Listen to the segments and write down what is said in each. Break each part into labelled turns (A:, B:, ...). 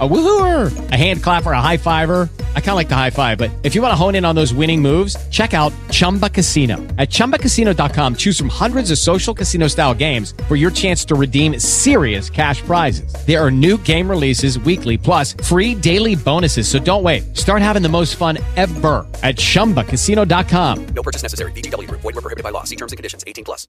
A: A woohooer, a hand clapper, a high fiver. I kind of like the high five, but if you want to hone in on those winning moves, check out Chumba Casino. At ChumbaCasino.com, choose from hundreds of social casino style games for your chance to redeem serious cash prizes. There are new game releases weekly, plus free daily bonuses. So don't wait. Start having the most fun ever at ChumbaCasino.com.
B: No purchase necessary. Group. Void were prohibited by law. See terms and conditions. 18 plus.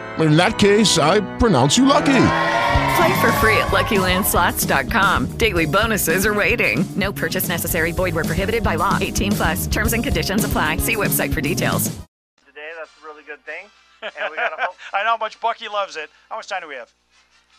C: In that case, I pronounce you lucky.
D: Play for free at LuckyLandSlots.com. Daily bonuses are waiting. No purchase necessary. Void where prohibited by law. 18 plus. Terms and conditions apply. See website for details.
E: today. That's a really good thing. And we got to hope. I know how much Bucky loves it. How much time do we have?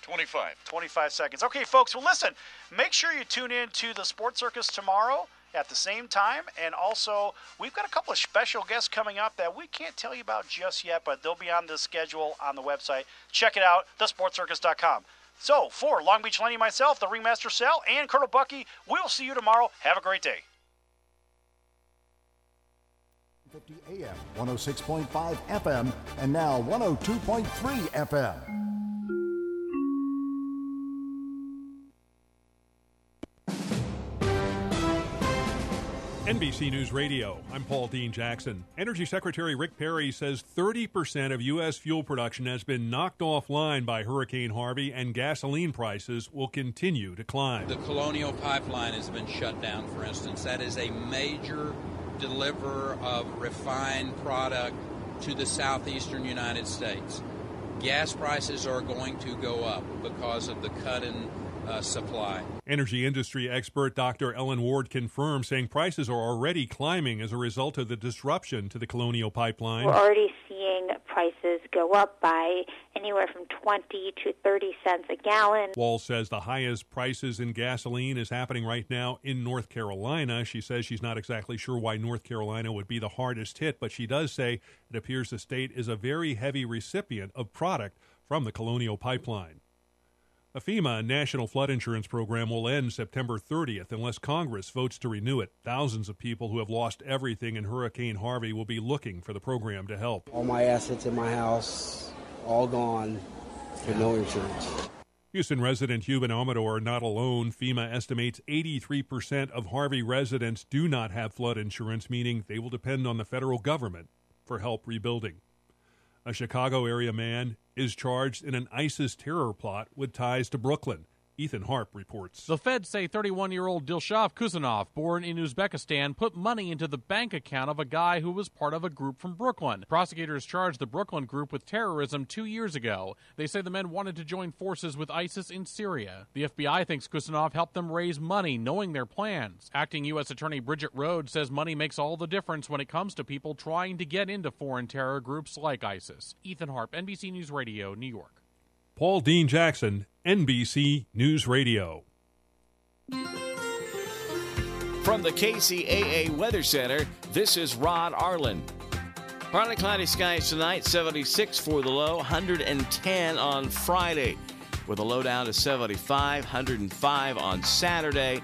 F: 25.
E: 25 seconds. Okay, folks. Well, listen. Make sure you tune in to the Sports Circus tomorrow at the same time. And also, we've got a couple of special guests coming up that we can't tell you about just yet, but they'll be on the schedule on the website. Check it out, thesportcircus.com. So, for Long Beach Lenny, myself, the Ringmaster Sal, and Colonel Bucky, we'll see you tomorrow. Have a great day.
G: 50 AM, 106.5 FM, and now 102.3 FM.
H: NBC News Radio. I'm Paul Dean Jackson. Energy Secretary Rick Perry says 30% of U.S. fuel production has been knocked offline by Hurricane Harvey, and gasoline prices will continue to climb.
I: The Colonial Pipeline has been shut down, for instance. That is a major deliverer of refined product to the southeastern United States. Gas prices are going to go up because of the cut in uh, supply.
H: Energy industry expert Dr. Ellen Wald confirms, saying prices are already climbing as a result of the disruption to the Colonial Pipeline.
J: We're already seeing prices go up by anywhere from 20 to 30 cents a gallon.
H: Wald says the highest prices in gasoline is happening right now in North Carolina. She says she's not exactly sure why North Carolina would be the hardest hit, but she does say it appears the state is a very heavy recipient of product from the Colonial Pipeline. A FEMA national flood insurance program will end September 30th unless Congress votes to renew it. Thousands of people who have lost everything in Hurricane Harvey will be looking for the program to help.
K: All my assets in my house, all gone for no insurance.
H: Houston resident Hugh Amador not alone. FEMA estimates 83% of Harvey residents do not have flood insurance, meaning they will depend on the federal government for help rebuilding. A Chicago area man is charged in an ISIS terror plot with ties to Brooklyn. Ethan Harp reports.
L: The feds say 31 year old Dilshaf Kasimov, born in Uzbekistan, put money into the bank account of a guy who was part of a group from Brooklyn. Prosecutors charged the Brooklyn group with terrorism two years ago. They say the men wanted to join forces with ISIS in Syria. The FBI thinks Kasimov helped them raise money, knowing their plans. Acting U.S. Attorney Bridget Rhodes says money makes all the difference when it comes to people trying to get into foreign terror groups like ISIS. Ethan Harp, NBC News Radio, New York.
H: Paul Dean Jackson, NBC News Radio.
M: From the KCAA Weather Center, this is Rod Arlen. Partly cloudy skies tonight, 76 for the low, 110 on Friday, with a low down to 75, 105 on Saturday,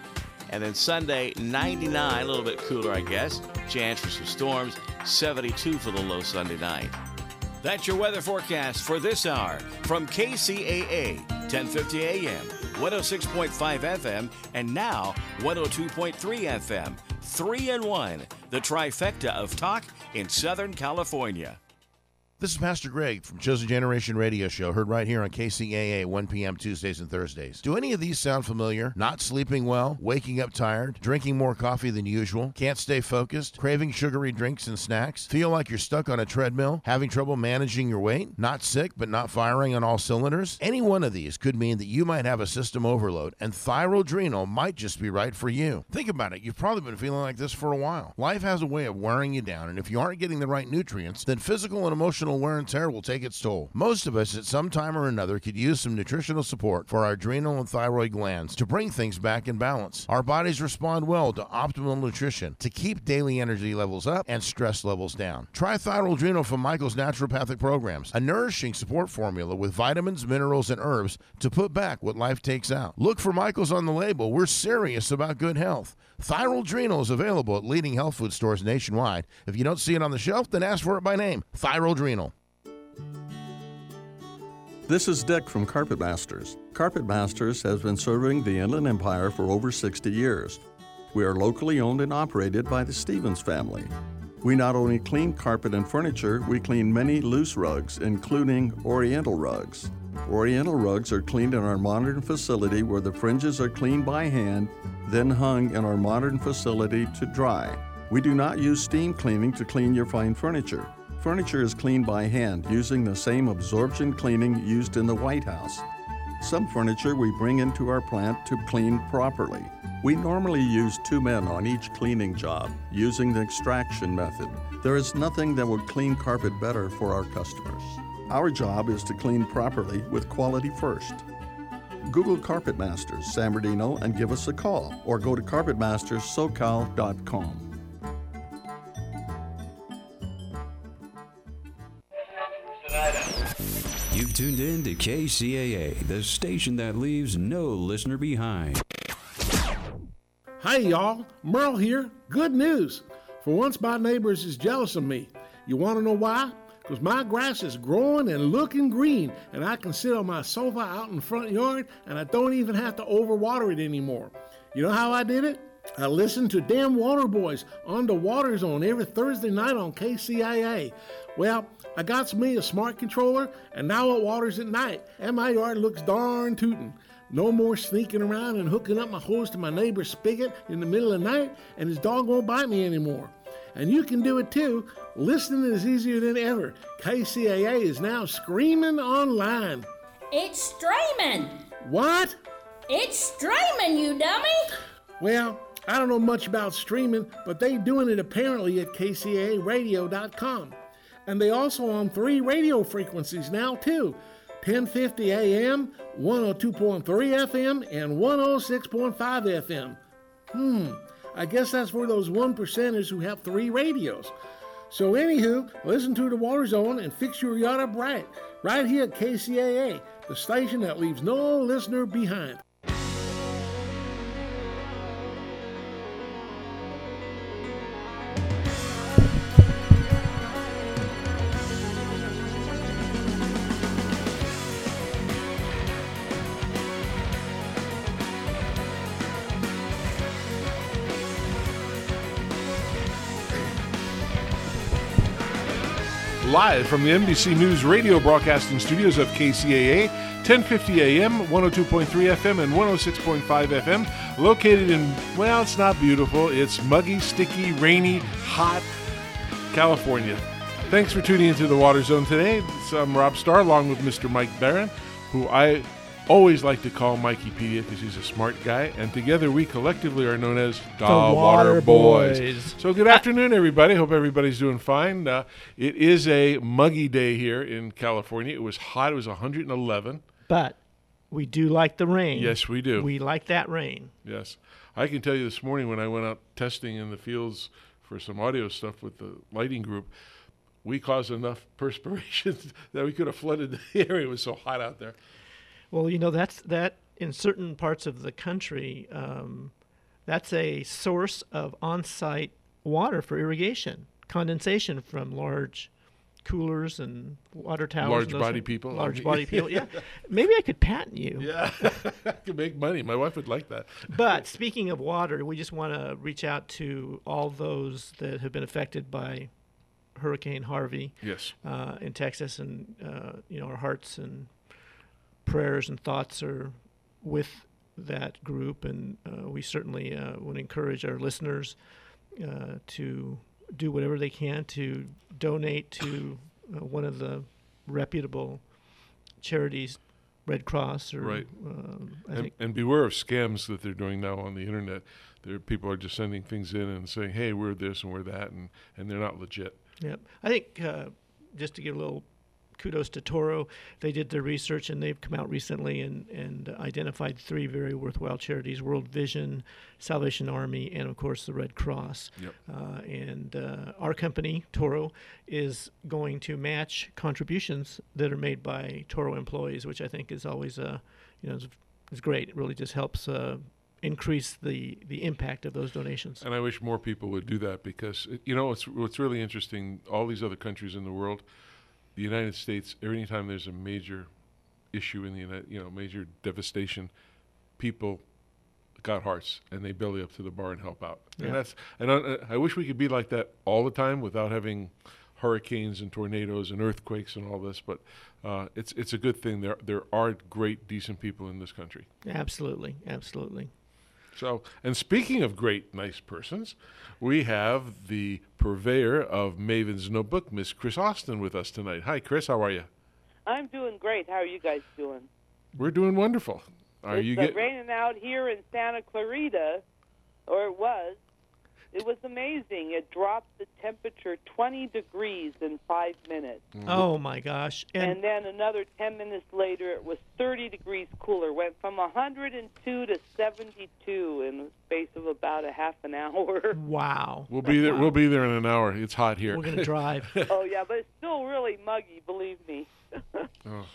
M: and then Sunday, 99, a little bit cooler, I guess. Chance for some storms, 72 for the low Sunday night. That's your weather forecast for this hour from KCAA, 1050 AM, 106.5 FM, and now 102.3 FM. Three and one, the trifecta of talk in Southern California.
N: This is Pastor Greg from Chosen Generation Radio Show, heard right here on KCAA 1 p.m. Tuesdays and Thursdays. Do any of these sound familiar? Not sleeping well, waking up tired, drinking more coffee than usual, can't stay focused, craving sugary drinks and snacks, feel like you're stuck on a treadmill, having trouble managing your weight, not sick but not firing on all cylinders? Any one of these could mean that you might have a system overload, and thyroadrenal might just be right for you. Think about it. You've probably been feeling like this for a while. Life has a way of wearing you down, and if you aren't getting the right nutrients, then physical and emotional additional wear and tear will take its toll. Most of us at some time or another could use some nutritional support for our adrenal and thyroid glands to bring things back in balance. Our bodies respond well to optimal nutrition to keep daily energy levels up and stress levels down. Try Thyroadrenal from Michael's Naturopathic Programs, a nourishing support formula with vitamins, minerals, and herbs to put back what life takes out. Look for Michael's on the label. We're serious about good health. Thyroadrenal is available at leading health food stores nationwide. If you don't see it on the shelf, then ask for it by name. Thyroadrenal.
F: This is Dick from Carpet Masters. Carpet Masters has been serving the Inland Empire for over 60 years. We are locally owned and operated by the Stevens family. We not only clean carpet and furniture, we clean many loose rugs, including Oriental rugs. Oriental rugs are cleaned in our modern facility where the fringes are cleaned by hand, then hung in our modern facility to dry. We do not use steam cleaning to clean your fine furniture. Furniture is cleaned by hand using the same absorption cleaning used in the White House. Some furniture we bring into our plant to clean properly. We normally use two men on each cleaning job using the extraction method. There is nothing that would clean carpet better for our customers. Our job is to clean properly with quality first. Google Carpet Masters San Bernardino and give us a call or go to carpetmasterssocal.com.
O: You've tuned in to KCAA, the station that leaves no listener behind.
P: Hey y'all, Merle here. Good news. For once, my neighbors is jealous of me. You want to know why? Because my grass is growing and looking green, and I can sit on my sofa out in the front yard, and I don't even have to overwater it anymore. You know how I did it? I listened to Damn Water Boys on the Water Zone every Thursday night on KCAA. Well, I got me a smart controller, and now it waters at night, and my yard looks darn tootin'. No more sneaking around and hooking up my hose to my neighbor's spigot in the middle of the night, and his dog won't bite me anymore. And you can do it too. Listening is easier than ever. KCAA is now screaming online.
Q: It's streaming.
P: What?
Q: It's streaming, you dummy.
P: Well, I don't know much about streaming, but they doing it apparently at kcaaradio.com. And they also on three radio frequencies now too. 1050 AM, 102.3 FM, and 106.5 FM. Hmm, I guess that's for those one percenters who have three radios. So, anywho, listen to the Water Zone and fix your yacht up right, right here at KCAA, the station that leaves no listener behind.
R: Live from the NBC News radio broadcasting studios of KCAA, 1050 AM, 102.3 FM, and 106.5 FM, located in, well, it's not beautiful. It's muggy, sticky, rainy, hot California. Thanks for tuning into the Water Zone today. I'm Rob Starr along with Mr. Mike Barron, who I always like to call Mikeypedia because he's a smart guy, and together we collectively are known as the,
S: Water
R: Water Boys.
S: Boys.
R: So good afternoon, everybody. Hope everybody's doing fine. Uh, it is a muggy day here in California. It was hot. It was 111.
S: But we do like the rain.
R: Yes, we do.
S: We like that rain.
R: Yes, I can tell you this morning when I went out testing in the fields for some audio stuff with the lighting group, we caused enough perspiration that we could have flooded the area. It was so hot out there.
S: Well, you know that's that in certain parts of the country, um, that's a source of on-site water for irrigation, condensation from large coolers and water towers.
R: Large body people.
S: Large body people. Yeah, maybe I could patent you.
R: Yeah, I could make money. My wife would like that.
S: but speaking of water, we just want to reach out to all those that have been affected by Hurricane Harvey.
R: Yes.
S: Uh, in Texas, and uh, you know our hearts and prayers and thoughts are with that group, and uh, we certainly uh, would encourage our listeners uh, to do whatever they can to donate to uh, one of the reputable charities, Red Cross or
R: right.
S: Um,
R: and, and beware of scams that they're doing now on the internet. There, people are just sending things in and saying, "Hey, we're this and we're that," and and they're not legit.
S: Yep. I think uh, just to give a little kudos to Toro. They did their research and they've come out recently and, and identified three very worthwhile charities World Vision, Salvation Army, and of course the Red Cross.
R: Yep.
S: Uh, and uh, our company, Toro, is going to match contributions that are made by Toro employees, which I think is always uh, you know, is, is great. It really just helps uh, increase the, the impact of those donations.
R: And I wish more people would do that because you know it's, what's really interesting. All these other countries in the world, the United States. Every time there's a major issue in the United, you know, major devastation, people got hearts and they belly up to the bar and help out.
S: Yeah.
R: And that's and I, I wish we could be like that all the time without having hurricanes and tornadoes and earthquakes and all this. But uh, it's it's a good thing. There there are great, decent people in this country.
S: Absolutely, absolutely.
R: So, and speaking of great, nice persons, we have the purveyor of Maven's Notebook, Miss Chris Austin, with us tonight. Hi, Chris. How are you?
T: I'm doing great. How are you guys doing?
R: We're doing wonderful. Are
T: it's
R: you
T: uh,
R: get?
T: raining out here in Santa Clarita, or it was. It was amazing. It dropped the temperature 20 degrees in five minutes. Mm-hmm.
S: Oh my gosh! And,
T: And then another 10 minutes later, it was 30 degrees cooler. Went from 102 to 72 in the space of about a half an hour.
S: wow.
R: We'll be there. We'll be there in an hour. It's hot here.
S: We're gonna drive.
T: oh, yeah, but it's still really muggy, believe me.
R: Oh.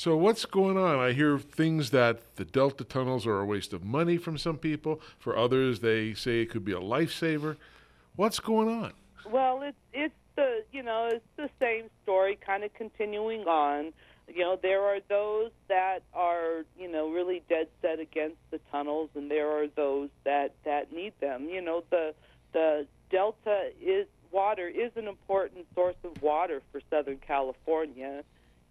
R: So what's going on? I hear things that the Delta tunnels are a waste of money from some people. For others, they say it could be a lifesaver. What's going on?
T: Well, it's it's the you know it's the same story, kind of continuing on. You know, there are those that are you know really dead set against the tunnels, and there are those that that need them. You know, the the delta is water is an important source of water for Southern California,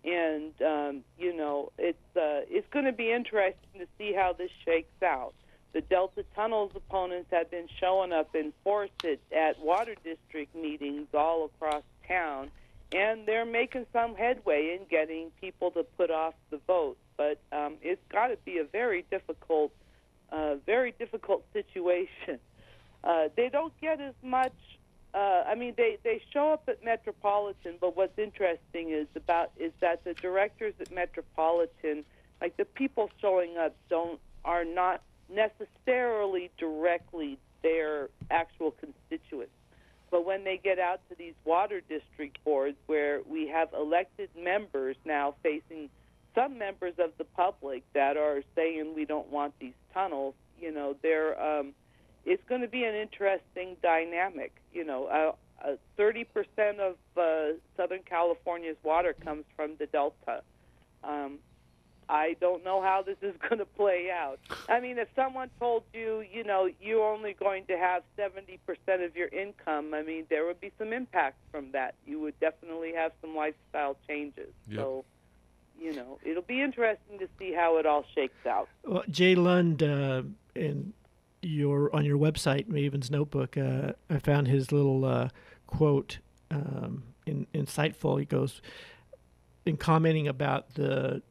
T: and um, you know it's uh, it's going to be interesting to see how this shakes out. The Delta Tunnels opponents have been showing up in force at, at water district meetings all across town, and they're making some headway in getting people to put off the vote. But um, it's got to be a very difficult, uh, very difficult situation. Uh, they don't get as much. Uh, I mean, they, they show up at Metropolitan, but what's interesting is about is that the directors at Metropolitan, like the people showing up, don't are not necessarily directly their actual constituents. But when they get out to these water district boards where we have elected members now facing some members of the public that are saying we don't want these tunnels, you know, they're um, it's going to be an interesting dynamic. You know, uh, uh, 30% of uh, Southern California's water comes from the Delta. Um, I don't know how this is going to play out. I mean, if someone told you, you know, you're only going to have 70% of your income, I mean, there would be some impact from that. You would definitely have some lifestyle changes.
S: Yep.
T: So, you know, it'll be interesting to see how it all shakes out.
S: Well, Jay Lund, uh, in your on your website, Maven's Notebook, uh, I found his little uh, quote um, in, insightful. He goes in commenting about the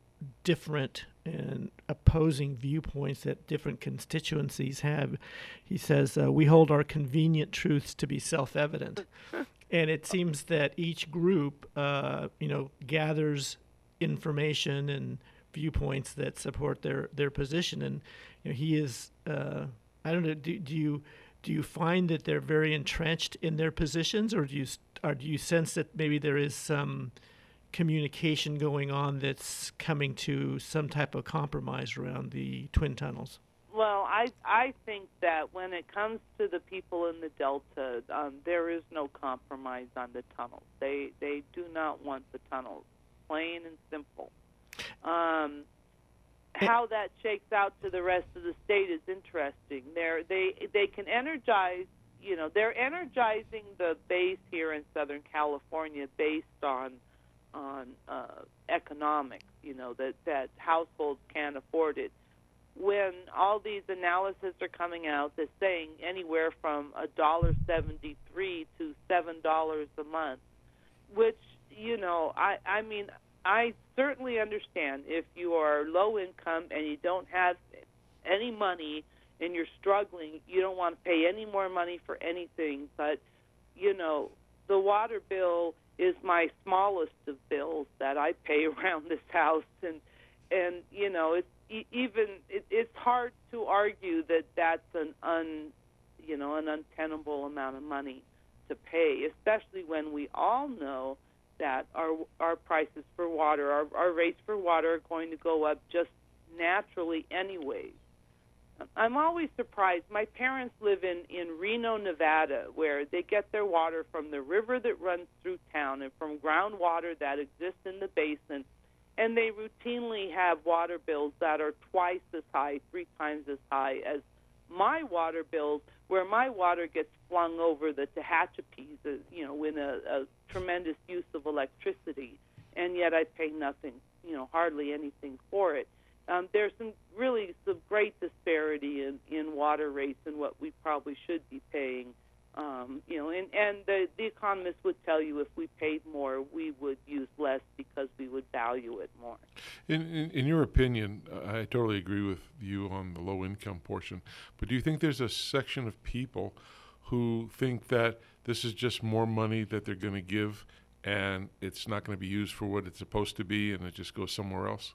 S: different and opposing viewpoints that different constituencies have. He says, uh, We hold our convenient truths to be self evident. and it seems that each group, uh, you know, gathers information and viewpoints that support their, their position. And you know, he is, uh, I don't know, do, do you do you find that they're very entrenched in their positions, or do you or do you sense that maybe there is some communication going on that's coming to some type of compromise around the twin tunnels?
T: Well, I I think that when it comes to the people in the Delta, um, there is no compromise on the tunnels. They they do not want the tunnels, plain and simple. Um, how that shakes out to the rest of the state is interesting. They're, they they can energize, you know, they're energizing the base here in Southern California based on on uh, economics. You know that that households can't afford it. When all these analyses are coming out, they're saying anywhere from a dollar seventy three to seven dollars a month, which you know, I I mean, I certainly understand if you are low income and you don't have any money and you're struggling, you don't want to pay any more money for anything. But you know, the water bill is my smallest of bills that I pay around this house, and and you know it's even it, it's hard to argue that that's an un you know an untenable amount of money to pay, especially when we all know that our our prices for water, our, our rates for water are going to go up just naturally anyways. I'm always surprised. My parents live in in Reno, Nevada, where they get their water from the river that runs through town and from groundwater that exists in the basin, and they routinely have water bills that are twice as high, three times as high as my water bills, where my water gets flung over the Tehachapi's, uh, you know, in a, a tremendous use of electricity, and yet I pay nothing, you know, hardly anything for it. Um, there's some really some great disparity in, in water rates and what we probably should be paying. Um, you know, and, and the, the economists would tell you if we paid more, we would use less because we would value it more.
R: In, in, in your opinion, I totally agree with you on the low income portion, but do you think there's a section of people who think that this is just more money that they're going to give and it's not going to be used for what it's supposed to be and it just goes somewhere else?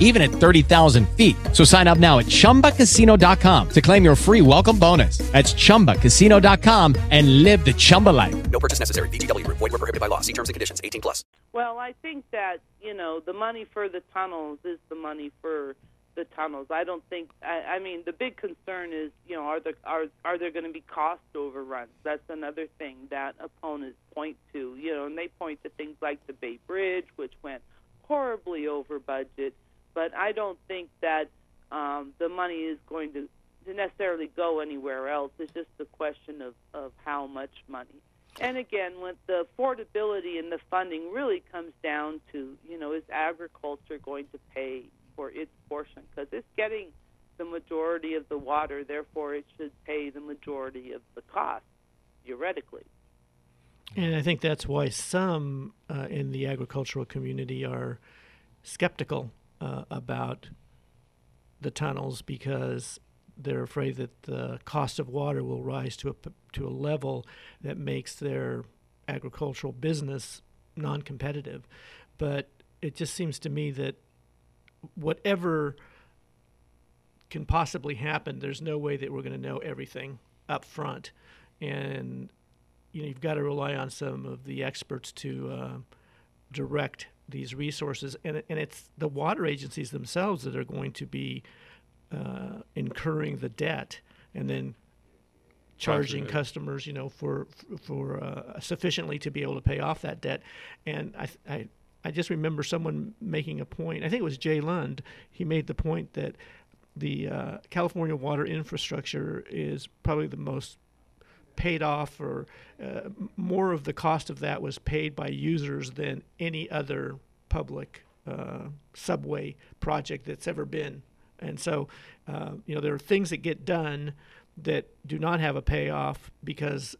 U: even at 30,000 feet. So sign up now at chumbacasino.com to claim your free welcome bonus. That's chumbacasino.com and live the Chumba life.
V: No purchase necessary. VGW Group. Void were prohibited by law. See terms and conditions. 18 plus.
T: Well, I think that you know the money for the tunnels is the money for the tunnels. I don't think. I, I mean, the big concern is you know are there are are there going to be cost overruns? That's another thing that opponents point to. You know, and they point to things like the Bay Bridge, which went horribly over budget. But I don't think that um, the money is going to to necessarily go anywhere else. It's just a question of, of how much money. And again, when the affordability and the funding really comes down to, you know, is agriculture going to pay for its portion? Because it's getting the majority of the water, therefore it should pay the majority of the cost, theoretically.
S: And I think that's why some uh, in the agricultural community are skeptical uh, about the tunnels because they're afraid that the cost of water will rise to a to a level that makes their agricultural business non-competitive. But it just seems to me that whatever can possibly happen, there's no way that we're going to know everything up front, and you know you've got to rely on some of the experts to uh, direct these resources, and and it's the water agencies themselves that are going to be uh, incurring the debt and then charging customers, you know, for for uh, sufficiently to be able to pay off that debt. And I, I I just remember someone making a point. I think it was Jay Lund. He made the point that the uh, California water infrastructure is probably the most paid off, or uh, more of the cost of that was paid by users than any other public uh, subway project that's ever been and so, uh, you know, there are things that get done that do not have a payoff because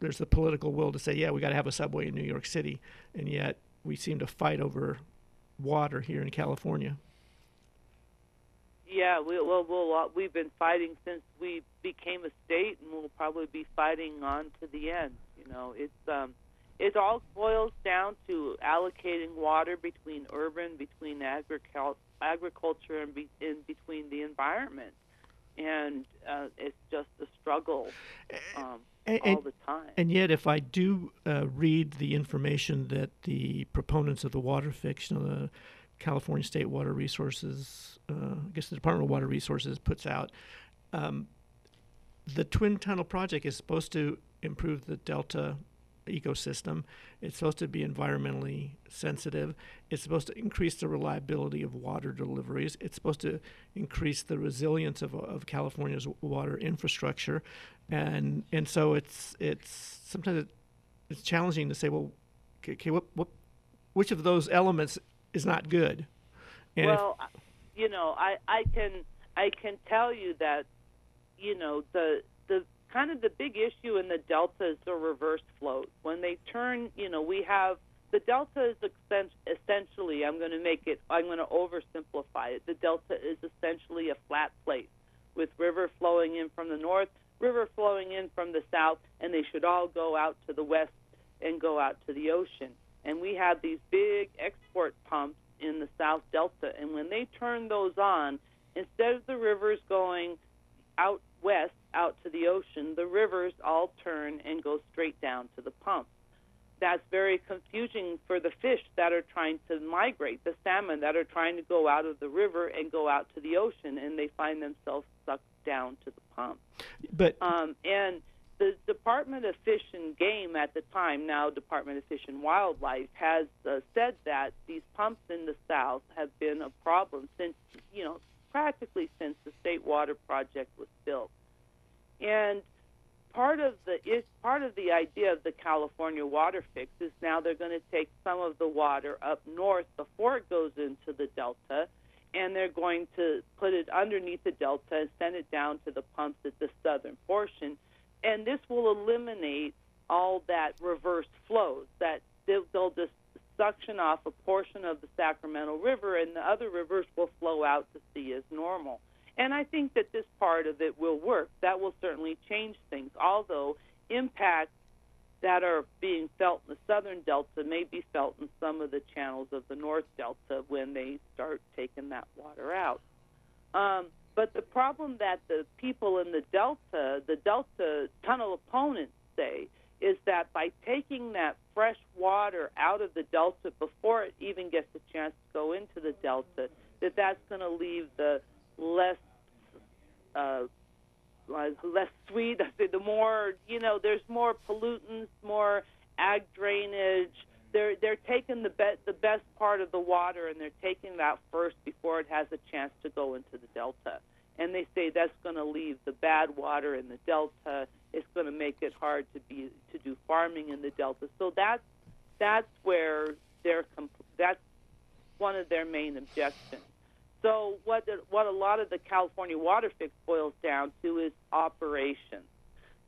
S: there's the political will to say, yeah, we got to have a subway in New York City, and yet we seem to fight over water here in California.
T: Yeah, we, well, we'll uh, we've been fighting since we became a state, and we'll probably be fighting on to the end. You know, it's um, it all boils down to allocating water between urban, between agriculture agriculture and be, in between the environment, and uh, it's just a struggle um,
S: and,
T: all the time.
S: And yet, if I do uh, read the information that the proponents of the water fix, you know, the California State Water Resources, uh, I guess the Department of Water Resources puts out, um, the Twin Tunnel project is supposed to improve the Delta ecosystem. It's supposed to be environmentally sensitive. It's supposed to increase the reliability of water deliveries. It's supposed to increase the resilience of, of California's water infrastructure, and and so it's it's sometimes it's challenging to say, well, okay, what what which of those elements is not good?
T: And well, if, you know, I I can I can tell you that you know the the kind of the big issue in the delta is the reverse flows. When they turn, you know, we have the delta is essentially. I'm going to make it. I'm going to oversimplify it. The delta is essentially a flat plate with river flowing in from the north, river flowing in from the south, and they should all go out to the west and go out to the ocean. And we have these big export pumps in the South Delta, and when they turn those on, instead of the rivers going out west out to the ocean, the rivers all turn and go straight down to the pumps. That's very confusing for the fish that are trying to migrate, the salmon that are trying to go out of the river and go out to the ocean, and they find themselves sucked down to the pump.
S: But
T: Um, and the Department of Fish and Game at the time, now Department of Fish and Wildlife, has uh, said that these pumps in the South have been a problem since, you know, practically since the State Water Project was built. And part of the is part of the idea of the California water fix is now they're going to take some of the water up north before it goes into the delta and they're going to put it underneath the delta and send it down to the pumps at the southern portion and this will eliminate all that reverse flows that they'll, just suction off a portion of the Sacramento River and the other rivers will flow out to sea as normal. And I think that this part of it will work. That will certainly change things, although impacts that are being felt in the southern delta may be felt in some of the channels of the north delta when they start taking that water out. Um, but the problem that the people in the delta, the delta tunnel opponents say, is that by taking that fresh water out of the delta before it even gets a chance to go into the delta, that that's going to leave the less uh, less sweet. I say the more you know, there's more pollutants, more ag drainage. They're they're taking the be- the best part of the water and they're taking that first before it has a chance to go into the delta. And they say that's going to leave the bad water in the delta. It's going to make it hard to be to do farming in the delta. So that's that's where they're compl- that's one of their main objections. So what the, what a lot of the California water fix boils down to is operations.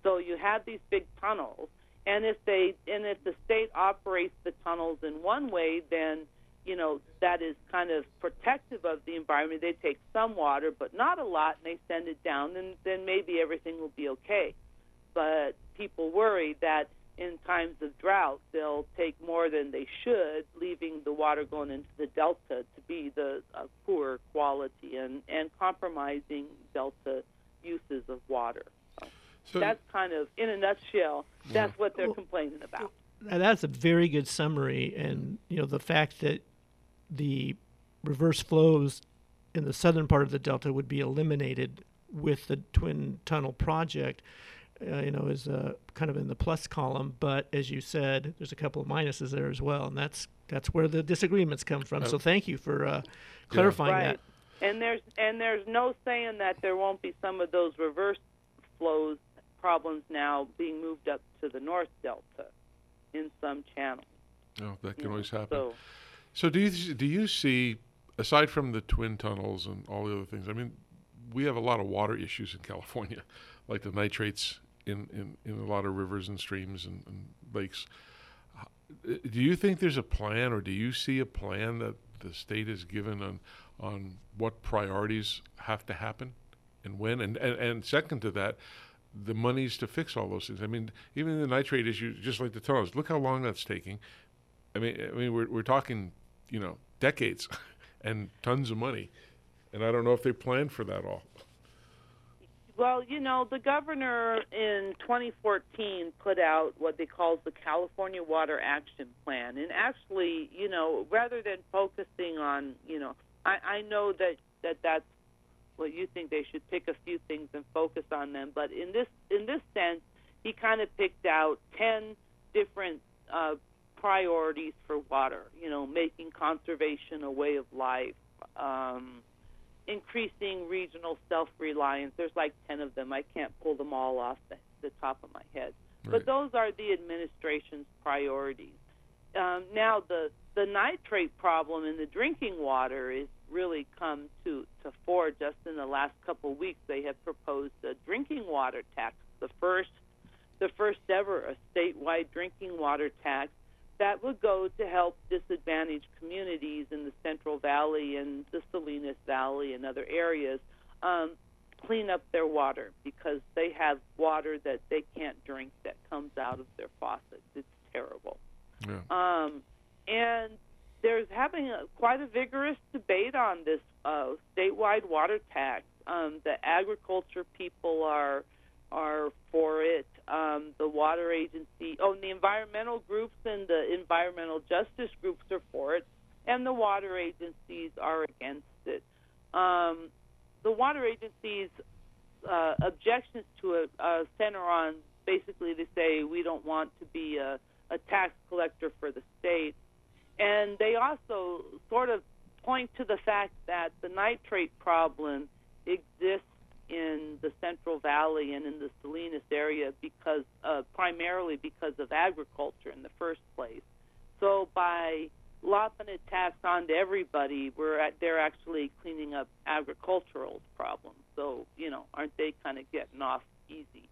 T: So you have these big tunnels, and if they and if the state operates the tunnels in one way, then you know that is kind of protective of the environment. They take some water, but not a lot, and they send it down. Then then maybe everything will be okay. But people worry that in times of drought, they'll take more than they should, leaving the water going into the delta to be the uh, poor quality and, and compromising delta uses of water.
S: So-
T: that's kind of, in a nutshell, that's what they're complaining about.
S: Now, that's a very good summary, and you know the fact that the reverse flows in the southern part of the delta would be eliminated with the twin tunnel project. Uh, you know, is uh, kind of in the plus column, but as you said, there's a couple of minuses there as well, and that's that's where the disagreements come from. so
R: Uh,
S: thank you for uh, clarifying
T: right.
S: that.
T: And there's and there's no saying that there won't be some of those reverse flows problems now being moved up to the north delta in some channels.
R: Oh, that can always happen.
T: so-
R: So, do you do you see, aside from the twin tunnels and all the other things? I mean, we have a lot of water issues in California, like the nitrates in, in, in a lot of rivers and streams and, and lakes. Uh, Do you think there's a plan, or do you see a plan that the state has given on on what priorities have to happen, and when? And and, and second to that, the monies to fix all those things. I mean, even the nitrate issue, just like the tunnels. Look how long that's taking. I mean, I mean, we're we're talking, you know, decades, and tons of money, and I don't know if they planned for that all.
T: Well, you know, the governor in 2014 put out what they call the California Water Action Plan. And actually, you know, rather than focusing on, you know, I, I know that, that that's what you think they should pick a few things and focus on them. But in this in this sense, he kind of picked out 10 different uh, priorities for water. You know, making conservation a way of life. Um, increasing regional self-reliance. There's like 10 of them. I can't pull them all off the, the top of my head. But those are the administration's priorities. Um, now, the, the nitrate problem in the drinking water is really come to, to fore just in the last couple of weeks. They have proposed a drinking water tax the first, the first ever a statewide drinking water tax that would go to help disadvantaged communities in the Central Valley and the Salinas Valley and other areas um, clean up their water because they have water that they can't drink that comes out of their faucets. It's terrible.
R: Yeah.
T: Um, and there's having a, quite a vigorous debate on this uh, statewide water tax. Um, the agriculture people are are for it. Um, the water agency, oh, and the environmental groups and the environmental justice groups are for it, and the water agencies are against it. Um, the water agencies' uh, objections to it uh, center on basically they say we don't want to be a, a tax collector for the state, and they also sort of point to the fact that the nitrate problem exists in the Central Valley and in the Salinas area because uh, primarily because of agriculture in the first place. So by lopping a tax onto everybody, we're at, they're actually cleaning up agricultural problems. So you know, aren't they kind of getting off easy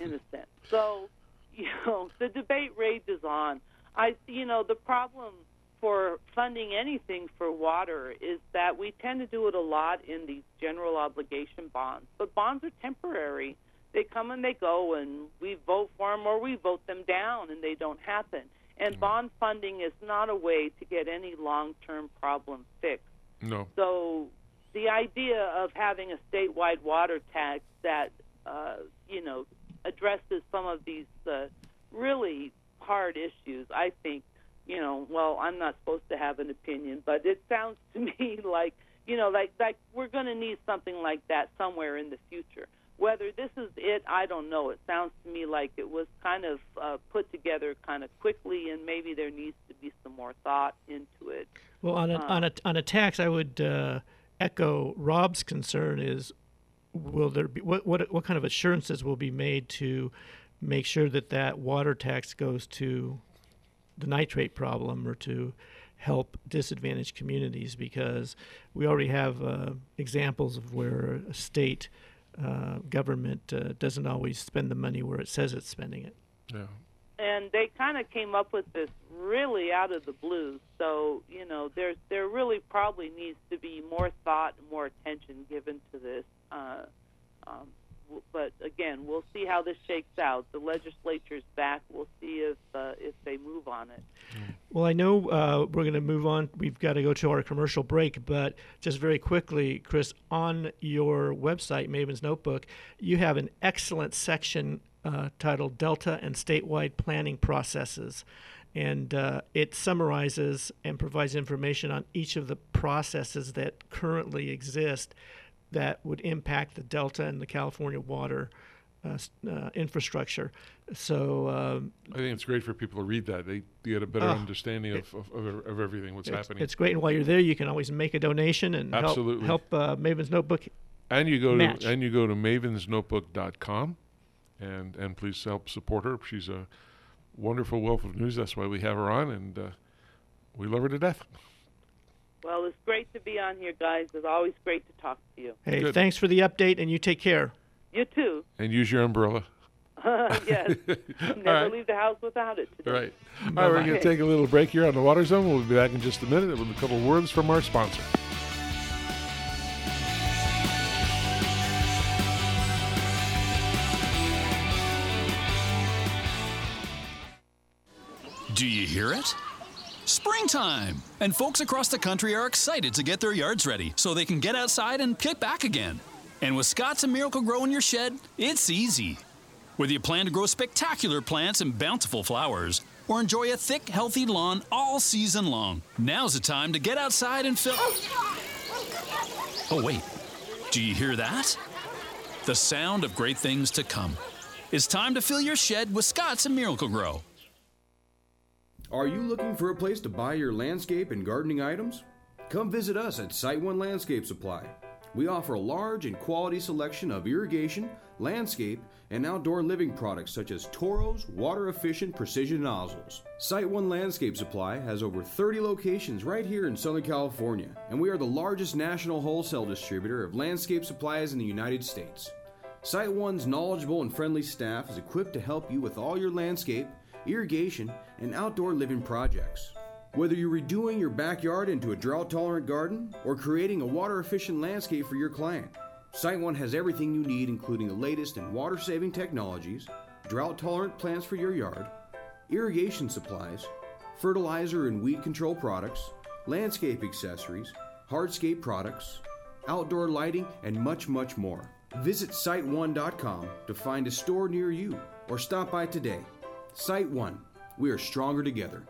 T: in a sense? So you know, the debate rages on. I you know the problem for funding anything for water is that we tend to do it a lot in these general obligation bonds. But bonds are temporary. They come and they go, and we vote for them or we vote them down, and they don't happen. And bond funding is not a way to get any long term problem fixed.
R: No.
T: So the idea of having a statewide water tax that, uh, you know, addresses some of these uh, really hard issues, I think, you know, well, I'm not supposed to have an opinion, but it sounds to me like, you know, like like we're going to need something like that somewhere in the future. Whether this is it, I don't know. It sounds to me like it was kind of uh, put together kind of quickly, and maybe there needs to be some more thought into it.
S: Well, on a,
T: Um,
S: on a on a tax, I would uh, echo Rob's concern: is will there be what what what kind of assurances will be made to make sure that that water tax goes to the nitrate problem or to help disadvantaged communities? Because we already have uh, examples of where a state uh, government uh, doesn't always spend the money where it says it's spending it.
R: Yeah.
T: and they kind of came up with this really out of the blue. So you know, there's there really probably needs to be more thought and more attention given to this. Uh, um, but again, we'll see how this shakes out. The legislature's back. We'll see if uh, if they move on it.
S: Well, I know uh, we're going to move on. We've got to go to our commercial break, but just very quickly, Chris, on your website, Maven's Notebook, you have an excellent section uh, titled Delta and Statewide Planning Processes. And uh, it summarizes and provides information on each of the processes that currently exist that would impact the Delta and the California water uh, uh, infrastructure. So, um,
R: I think it's great for people to read that. They get a better
S: Oh,
R: understanding of, of, of, of everything, what's
S: it's,
R: happening.
S: It's great, and while you're there, you can always make a donation and help-
R: Absolutely.
S: help, uh, Maven's Notebook.
R: And you go
S: match.
R: to and you go to mavensnotebook.com and and please help support her. She's a wonderful wealth of news. That's why we have her on, and uh, we love her to death.
T: Well, it's great to be on here, guys. It's always great to talk to you.
S: Hey,
R: Good.
S: thanks for the update, and you take care.
T: You too.
R: And use your umbrella.
T: yes.
R: All
T: Never
R: right.
T: leave the house without it. Today.
R: All right. All right, we're going to take a little break here on the Water Zone. We'll be back in just a minute with a couple of words from our sponsor.
W: Do you hear it? Springtime! And folks across the country are excited to get their yards ready so they can get outside and kick back again. And with Scott's and Miracle-Gro in your shed, it's easy. Whether you plan to grow spectacular plants and bountiful flowers, or enjoy a thick, healthy lawn all season long, now's the time to get outside and fill. Oh, wait. Do you hear that? The sound of great things to come. It's time to fill your shed with Scott's and Miracle-Gro.
X: Are you looking for a place to buy your landscape and gardening items? Come visit us at Site One Landscape Supply. We offer a large and quality selection of irrigation, landscape, and outdoor living products such as Toros water efficient precision nozzles. Site One Landscape Supply has over 30 locations right here in Southern California, and we are the largest national wholesale distributor of landscape supplies in the United States. Site One's knowledgeable and friendly staff is equipped to help you with all your landscape, irrigation, and outdoor living projects. Whether you're redoing your backyard into a drought tolerant garden or creating a water efficient landscape for your client, Site One has everything you need, including the latest in water saving technologies, drought tolerant plants for your yard, irrigation supplies, fertilizer and weed control products, landscape accessories, hardscape products, outdoor lighting, and much, much more. Visit SiteOne.com to find a store near you or stop by today. Site One, we are stronger together.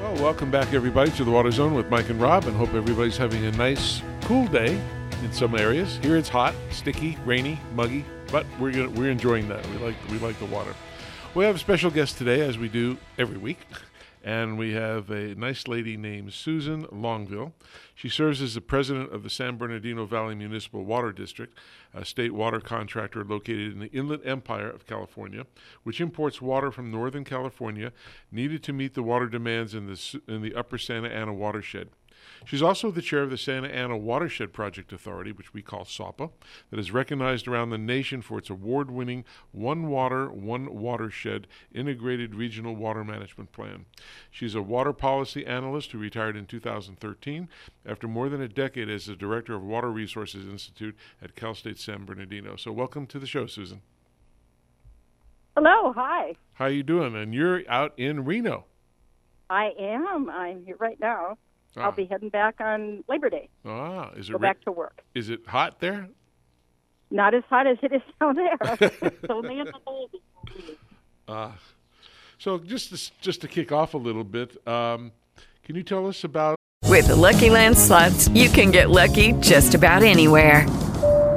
R: Well, welcome back, everybody, to the Water Zone with Mike and Rob, and hope everybody's having a nice, cool day in some areas. Here it's hot, sticky, rainy, muggy, but we're gonna, we're enjoying that. We like we like the water. We have a special guest today, as we do every week, and we have a nice lady named Susan Longville. She serves as the president of the San Bernardino Valley Municipal Water District, a state water contractor located in the Inland Empire of California, which imports water from Northern California needed to meet the water demands in the, in the Upper Santa Ana watershed. She's also the chair of the Santa Ana Watershed Project Authority, which we call SAWPA, that is recognized around the nation for its award winning One Water, One Watershed integrated regional water management plan. She's a water policy analyst who retired in 2013 after more than a decade as the director of Water Resources Institute at Cal State San Bernardino. So, welcome to the show, Susan.
Y: Hello, hi.
R: How you doing? And you're out in Reno.
Y: I am. I'm here right now.
R: Ah.
Y: I'll be heading back on Labor Day.
R: Ah, is it
Y: Go
R: ra-
Y: back to work.
R: Is it hot there?
Y: Not as hot as it is down there. it's only in the 80s.
R: Uh, so just to, just to kick off a little bit, um, can you tell us about?
Z: With the Lucky Land slots, you can get lucky just about anywhere.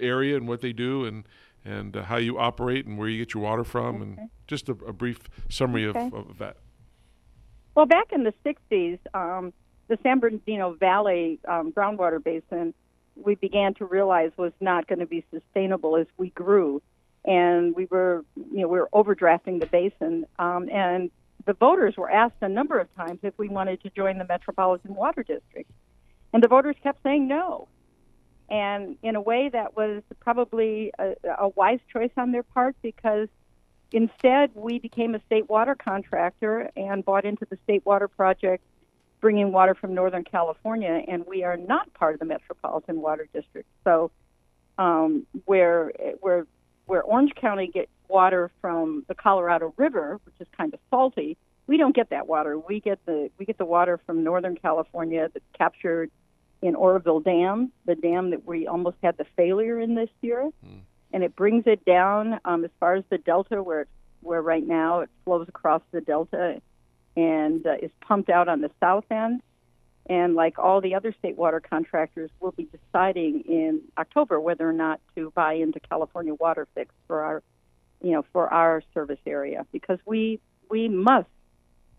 R: area and what they do and and uh, how you operate and where you get your water from and just a, a brief summary
Y: Okay.
R: of, of that.
Y: Well, back in the 60s, um, the San Bernardino Valley um, groundwater basin, we began to realize was not going to be sustainable as we grew. And we were, you know, we were overdrafting the basin. Um, and the voters were asked a number of times if we wanted to join the Metropolitan Water District. And the voters kept saying no. And in a way, that was probably a, a wise choice on their part because instead we became a state water contractor and bought into the state water project, bringing water from Northern California, and we are not part of the Metropolitan Water District. So, um, where where where Orange County gets water from the Colorado River, which is kind of salty, we don't get that water. We get the we get the water from Northern California that's captured in Oroville Dam, the dam that we almost had the failure in this year, and it brings it down um, as far as the delta, where it, where right now it flows across the delta and uh, is pumped out on the south end. And like all the other state water contractors, we'll be deciding in October whether or not to buy into California Water Fix for our, you know, for our service area because we we must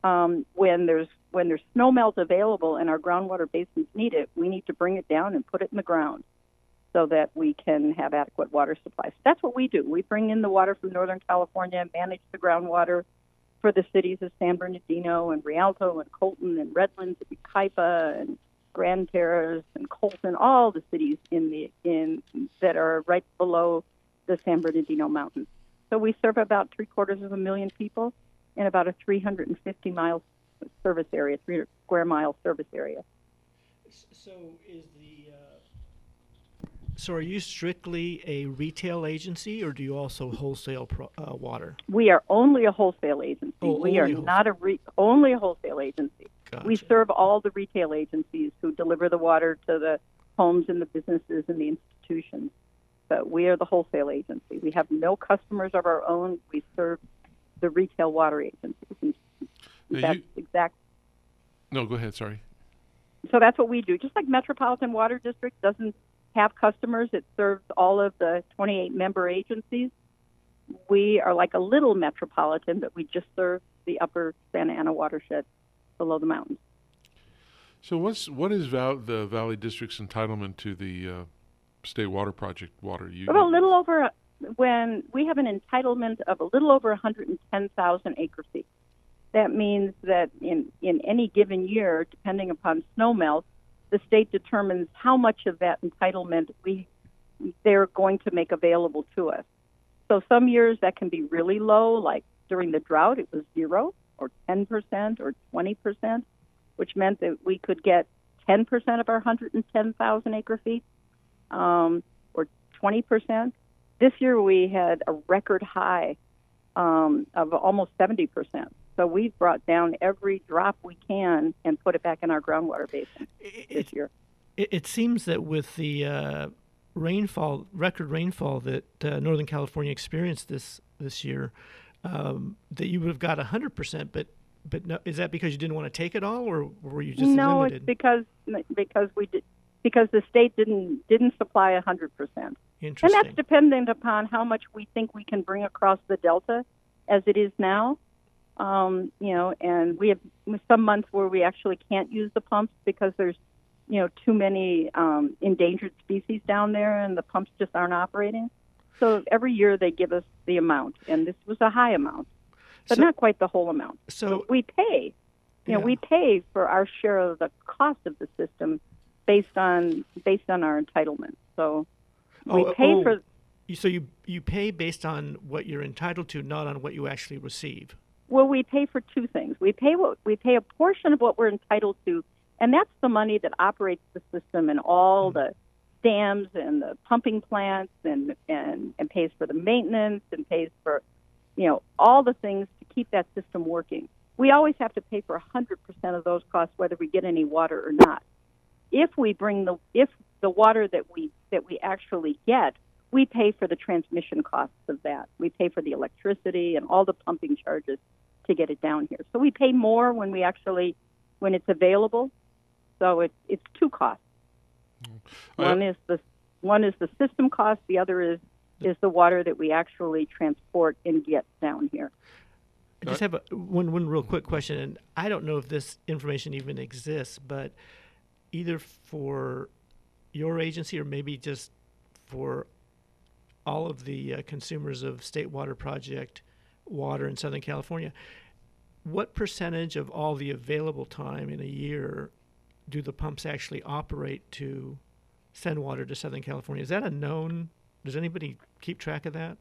Y: um, when there's when there's snow melt available and our groundwater basins need it, we need to bring it down and put it in the ground so that we can have adequate water supply. So that's what we do. We bring in the water from Northern California, and manage the groundwater for the cities of San Bernardino and Rialto and Colton and Redlands and Yucaipa and Grand Terrace and Colton, all the cities in the in that are right below the San Bernardino Mountains. So we serve about three quarters of a million people in about a 350 mile service area, 300 square mile service area.
S: So is the so are you strictly a retail agency, or do you also wholesale pro, uh, water?
Y: We are only a wholesale agency.
S: Oh,
Y: we are
S: wholesale.
Y: not a re- only a wholesale agency. We serve all the retail agencies who deliver the water to the homes and the businesses and the institutions. But we are the wholesale agency. We have no customers of our own. We serve the retail water agencies. And that's
R: you-
Y: exact.
R: No, go ahead. Sorry.
Y: So that's what we do. Just like Metropolitan Water District doesn't have customers. It serves all of the 28 member agencies. We are like a little metropolitan, but we just serve the upper Santa Ana watershed below the mountains.
R: So what's what is Val, the Valley District's entitlement to the uh, State Water Project water? You,
Y: Well, a little over when we have an entitlement of a little over 110,000 acre feet. That means that in in any given year, depending upon snow melt, the state determines how much of that entitlement we they're going to make available to us. So some years that can be really low, like during the drought, it was zero or 10% or 20%, which meant that we could get 10% of our 110,000 acre feet um, or 20%. This year we had a record high um, of almost 70%. So we've brought down every drop we can and put it back in our groundwater basin this year.
S: It, it seems that with the uh, rainfall, record rainfall that uh, Northern California experienced this this year, um, that you would have got hundred percent. But but no, is that because you didn't want to take it all, or were you just
Y: no,
S: limited?
Y: it's because because we did because the state didn't didn't supply a hundred percent, and that's dependent upon how much we think we can bring across the delta, as it is now. Um, you know, and we have some months where we actually can't use the pumps because there's you know too many um, endangered species down there, and the pumps just aren't operating. So every year they give us the amount, and this was a high amount, but
S: So-
Y: not quite the whole amount.
S: So
Y: we pay. You know, we pay for our share of the cost of the system based on based on our entitlement. So oh, we
S: Oh,
Y: pay
S: oh,
Y: for
S: you- So you you pay based on what you're entitled to, not on what you actually receive.
Y: well, we pay for two things. We pay what we pay a portion of what we're entitled to, and that's the money that operates the system and all hmm. the dams and the pumping plants and and and pays for the maintenance and pays for you know all the things to keep that system working. We always have to pay for 100% of those costs whether we get any water or not. If we bring the if the water that we that we actually get, we pay for the transmission costs of that. We pay for the electricity and all the pumping charges to get it down here. So we pay more when we actually when it's available. So it's it's two costs. One is the one is the system cost. The other is is the water that we actually transport and get down here.
S: I just have a, one one real quick question, and I don't know if this information even exists, but either for your agency or maybe just for all of the uh, consumers of State Water Project water in Southern California, what percentage of all the available time in a year do the pumps actually operate to send water to Southern California? Is that a known? Does anybody keep track of that?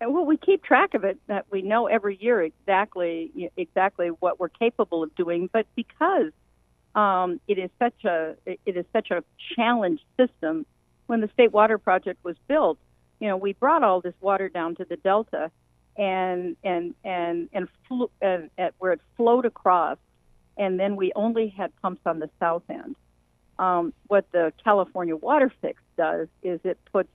Y: Well, we keep track of it. That we know every year exactly exactly what we're capable of doing. But because um, it is such a it is such a challenged system, when the State Water Project was built, you know, we brought all this water down to the delta, and and and and, flew, and at where it flowed across, and then we only had pumps on the south end. Um, what the California Water Fix does is it puts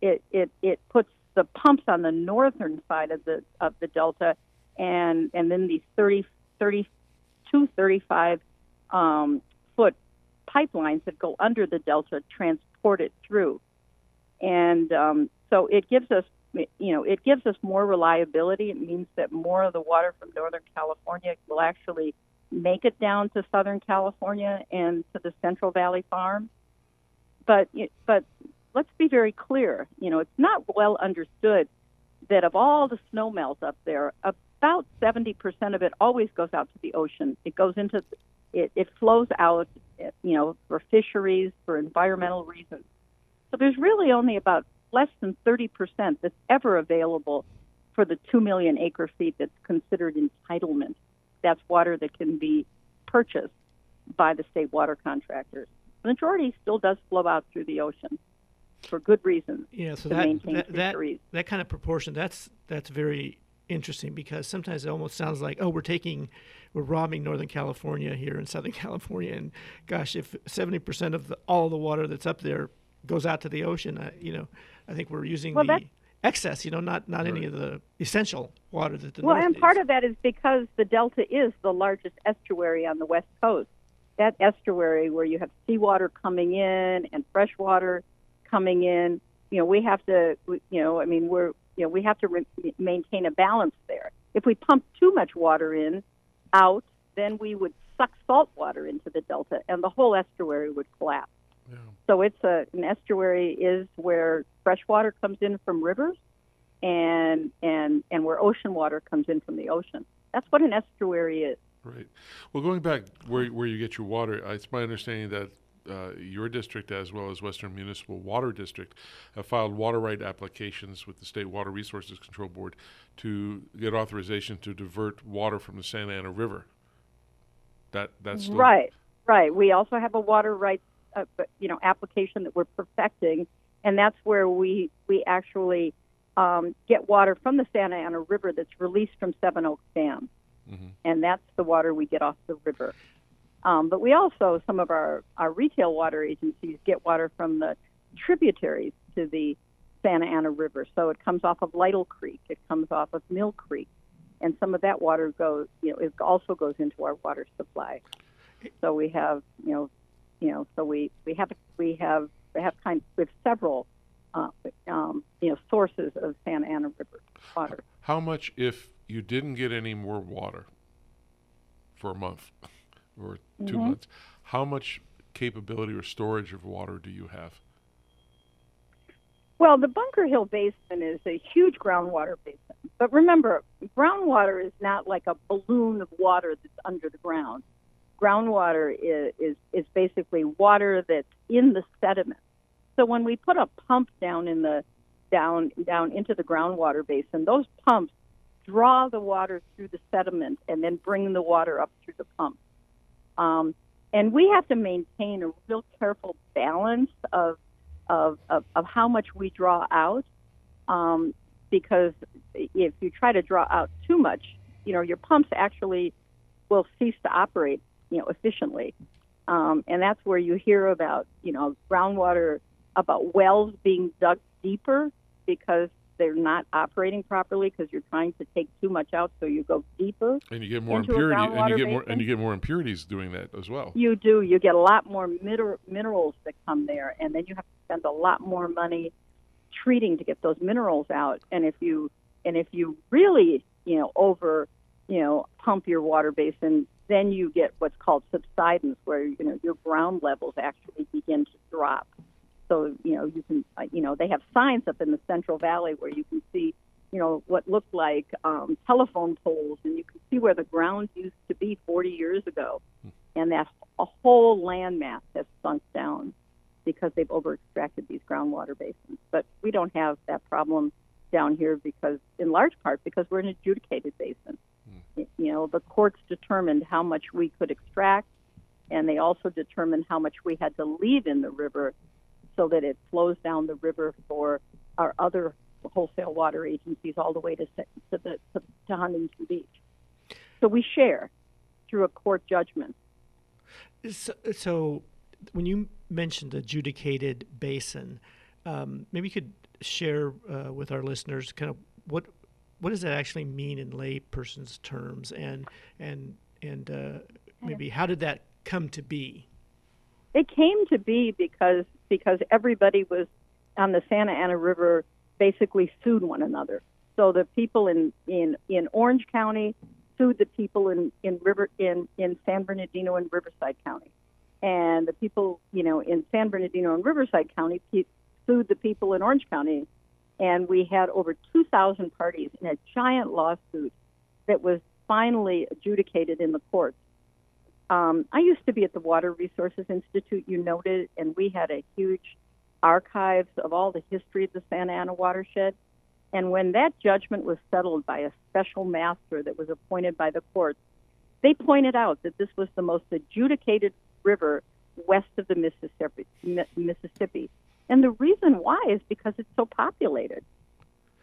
Y: it, it, it puts the pumps on the northern side of the of the delta and and then these 30 32 35 um, foot pipelines that go under the delta transport it through and um, so it gives us you know it gives us more reliability it means that more of the water from northern california will actually make it down to southern california and to the central valley farm but but let's be very clear. You know, it's not well understood that of all the snow melt up there, about 70% of it always goes out to the ocean. It goes into it, it flows out, you know, for fisheries, for environmental reasons. So there's really only about less than 30% that's ever available for the 2 million acre feet that's considered entitlement. That's water that can be purchased by the state water contractors. The majority still does flow out through the ocean for good reasons
S: Yeah, so
Y: to
S: that
Y: maintain
S: that, that
Y: fisheries.
S: that kind of proportion that's that's very interesting because sometimes it almost sounds like oh we're taking we're robbing Northern California here in Southern California and gosh if seventy percent of the, all the water that's up there goes out to the ocean uh, you know I think we're using
Y: Well,
S: the excess you know not not any of the essential water that the
Y: well,
S: North
Y: and
S: needs.
Y: part of that is because the Delta is the largest estuary on the West Coast. That estuary where you have seawater coming in and fresh water coming in. You know, we have to, you know, I mean, we're, you know, we have to re- maintain a balance there. If we pump too much water in, out, then we would suck salt water into the delta, and the whole estuary would collapse. So it's a an estuary is where fresh water comes in from rivers, and and and where ocean water comes in from the ocean. That's what an estuary is.
R: Right. Well, going back where where you get your water, it's my understanding that uh, your district, as well as Western Municipal Water District, have filed water right applications with the State Water Resources Control Board to get authorization to divert water from the Santa Ana River. That that's still-
Y: Right, right. We also have a water right, uh, you know, application that we're perfecting, and that's where we we actually um, get water from the Santa Ana River that's released from Seven Oaks Dam, and that's the water we get off the river. Um, but we also some of our our retail water agencies get water from the tributaries to the Santa Ana River. So it comes off of Lytle Creek, it comes off of Mill Creek, and some of that water goes, you know, it also goes into our water supply. So we have, you know, you know, so we we have we have we have kind with several, uh, um, you know, sources of Santa Ana River water.
R: How much if you didn't get any more water for a month or 2
Y: Mhm.
R: months? How much capability or storage of water do you have?
Y: Well, the Bunker Hill Basin is a huge groundwater basin. But remember, groundwater is not like a balloon of water that's under the ground. Groundwater is, is, is basically water that's in the sediment. So when we put a pump down in the down down into the groundwater basin, those pumps draw the water through the sediment and then bring the water up through the pump. Um, and we have to maintain a real careful balance of of, of, of how much we draw out um, because if you try to draw out too much, you know, your pumps actually will cease to operate, you know, efficiently. Um, and that's where you hear about, you know, groundwater, about wells being dug deeper because they're not operating properly because you're trying to take too much out, so you go deeper.
R: And you get more impurity, and you get more,
Y: basin.
R: and you get more impurities doing that as well.
Y: You do. You get a lot more mineral, minerals that come there, and then you have to spend a lot more money treating to get those minerals out. And if you and if you really, you know, over, you know, pump your water basin, then you get what's called subsidence, where you know your ground levels actually begin to drop. So you know you can, uh, you know, they have signs up in the Central Valley where you can see, you know, what look like um, telephone poles, and you can see where the ground used to be 40 years ago, and that a whole landmass has sunk down because they've over extracted these groundwater basins. But we don't have that problem down here because, in large part, because we're an adjudicated basin. Y- You know, the courts determined how much we could extract, and they also determined how much we had to leave in the river so that it flows down the river for our other wholesale water agencies all the way to to, the, to, to Huntington Beach. So we share through a court judgment.
S: So, so when you mentioned adjudicated basin, um, maybe you could share uh, with our listeners kind of what what does that actually mean in layperson's terms, and and and uh, maybe how did that come to be?
Y: It came to be because because everybody was on the Santa Ana River basically sued one another. So the people in in in Orange County sued the people in in river in in San Bernardino and Riverside County, and the people you know in San Bernardino and Riverside County sued the people in Orange County, and we had over 2,000 parties in a giant lawsuit that was finally adjudicated in the courts. Um, I used to be at the Water Resources Institute, you noted, and we had a huge archives of all the history of the Santa Ana watershed. And when that judgment was settled by a special master that was appointed by the courts, they pointed out that this was the most adjudicated river west of the Mississippi. Mississippi. And the reason why is because it's so populated.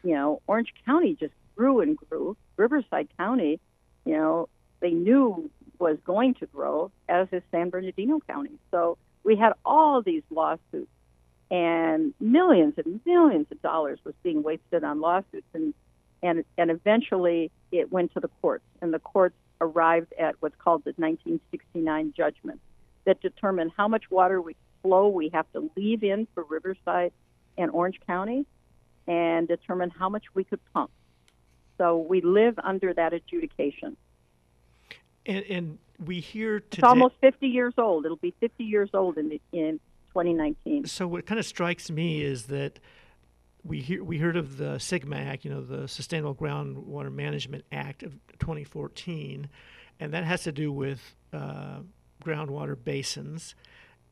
Y: You know, Orange County just grew and grew. Riverside County, you know, they knew was going to grow, as is San Bernardino County. So we had all these lawsuits, and millions and millions of dollars was being wasted on lawsuits, and and and eventually it went to the courts, and the courts arrived at what's called the 1969 judgment that determined how much water we flow we have to leave in for Riverside and Orange County and determine how much we could pump. So we live under that adjudication.
S: And, and we hear today.
Y: It's almost 50 years old. It'll be 50 years old in in 2019.
S: So what kind of strikes me is that we hear we heard of the SGMA Act, you know, the Sustainable Groundwater Management Act of 2014, and that has to do with uh, groundwater basins.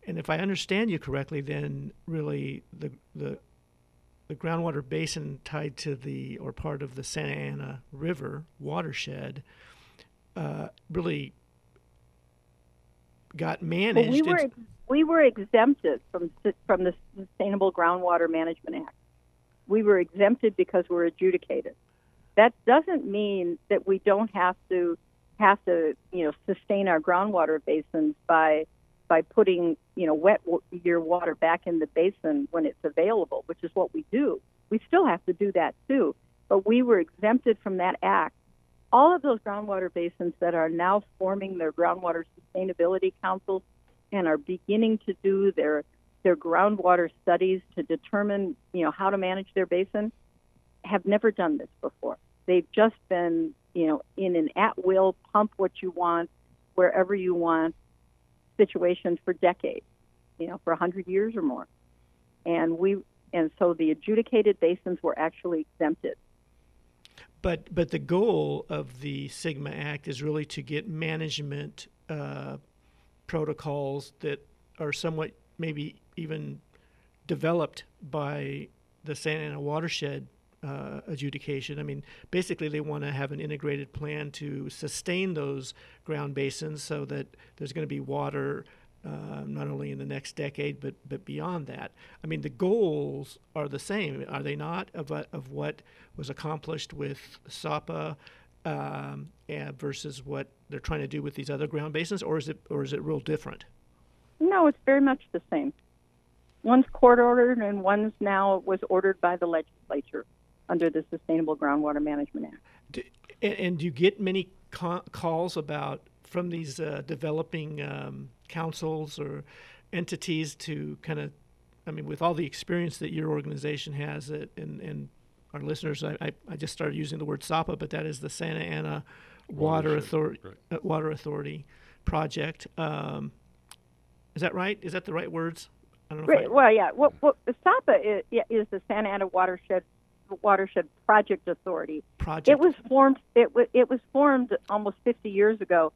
S: And if I understand you correctly, then really the the the groundwater basin tied to the or part of the Santa Ana River watershed uh, really got managed.
Y: Well, we were we were exempted from from the Sustainable Groundwater Management Act. We were exempted because we're adjudicated. That doesn't mean that we don't have to have to you know sustain our groundwater basins by by putting you know wet year water back in the basin when it's available, which is what we do. We still have to do that too, but we were exempted from that act all of those groundwater basins that are now forming their groundwater sustainability councils and are beginning to do their their groundwater studies to determine you know how to manage their basin have never done this before. They've just been you know in an at will pump what you want wherever you want situation for decades, you know for a hundred years or more, and we and so the adjudicated basins were actually exempted
S: but but the goal of the SGMA Act is really to get management uh, protocols that are somewhat maybe even developed by the Santa Ana watershed uh, adjudication. I mean, basically, they want to have an integrated plan to sustain those ground basins so that there's going to be water uh, not only in the next decade but but beyond that. I mean, the goals are the same, are they not? Of of what was accomplished with SAWPA um, versus what they're trying to do with these other ground basins, or is it or is it real different?
Y: No, it's very much the same. One's court ordered, and one's now was ordered by the legislature under the Sustainable Groundwater Management Act.
S: Do, and, and, do you get many ca- calls about from these uh, developing um, councils or entities to kind of, I mean, with all the experience that your organization has, it, and, and our listeners, I, I, I, just started using the word SAWPA, but that is the Santa Ana Water Authority right. uh, Water Authority project. Um, is that right? Is that the right words?
Y: I don't know. Right. I, well, yeah. What, what SAWPA is, is the Santa Ana Watershed Watershed Project Authority.
S: Project.
Y: It was formed. It was it was formed almost 50 years ago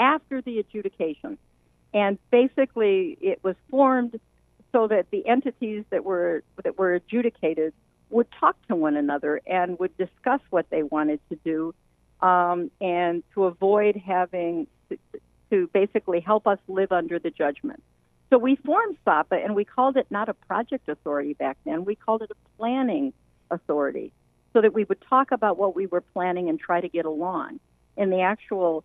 Y: after the adjudication. And basically, it was formed so that the entities that were that were adjudicated would talk to one another and would discuss what they wanted to do, um, and to avoid having to, to basically help us live under the judgment. So we formed SAWPA, and we called it not a project authority back then. We called it a planning authority, so that we would talk about what we were planning and try to get along. And the actual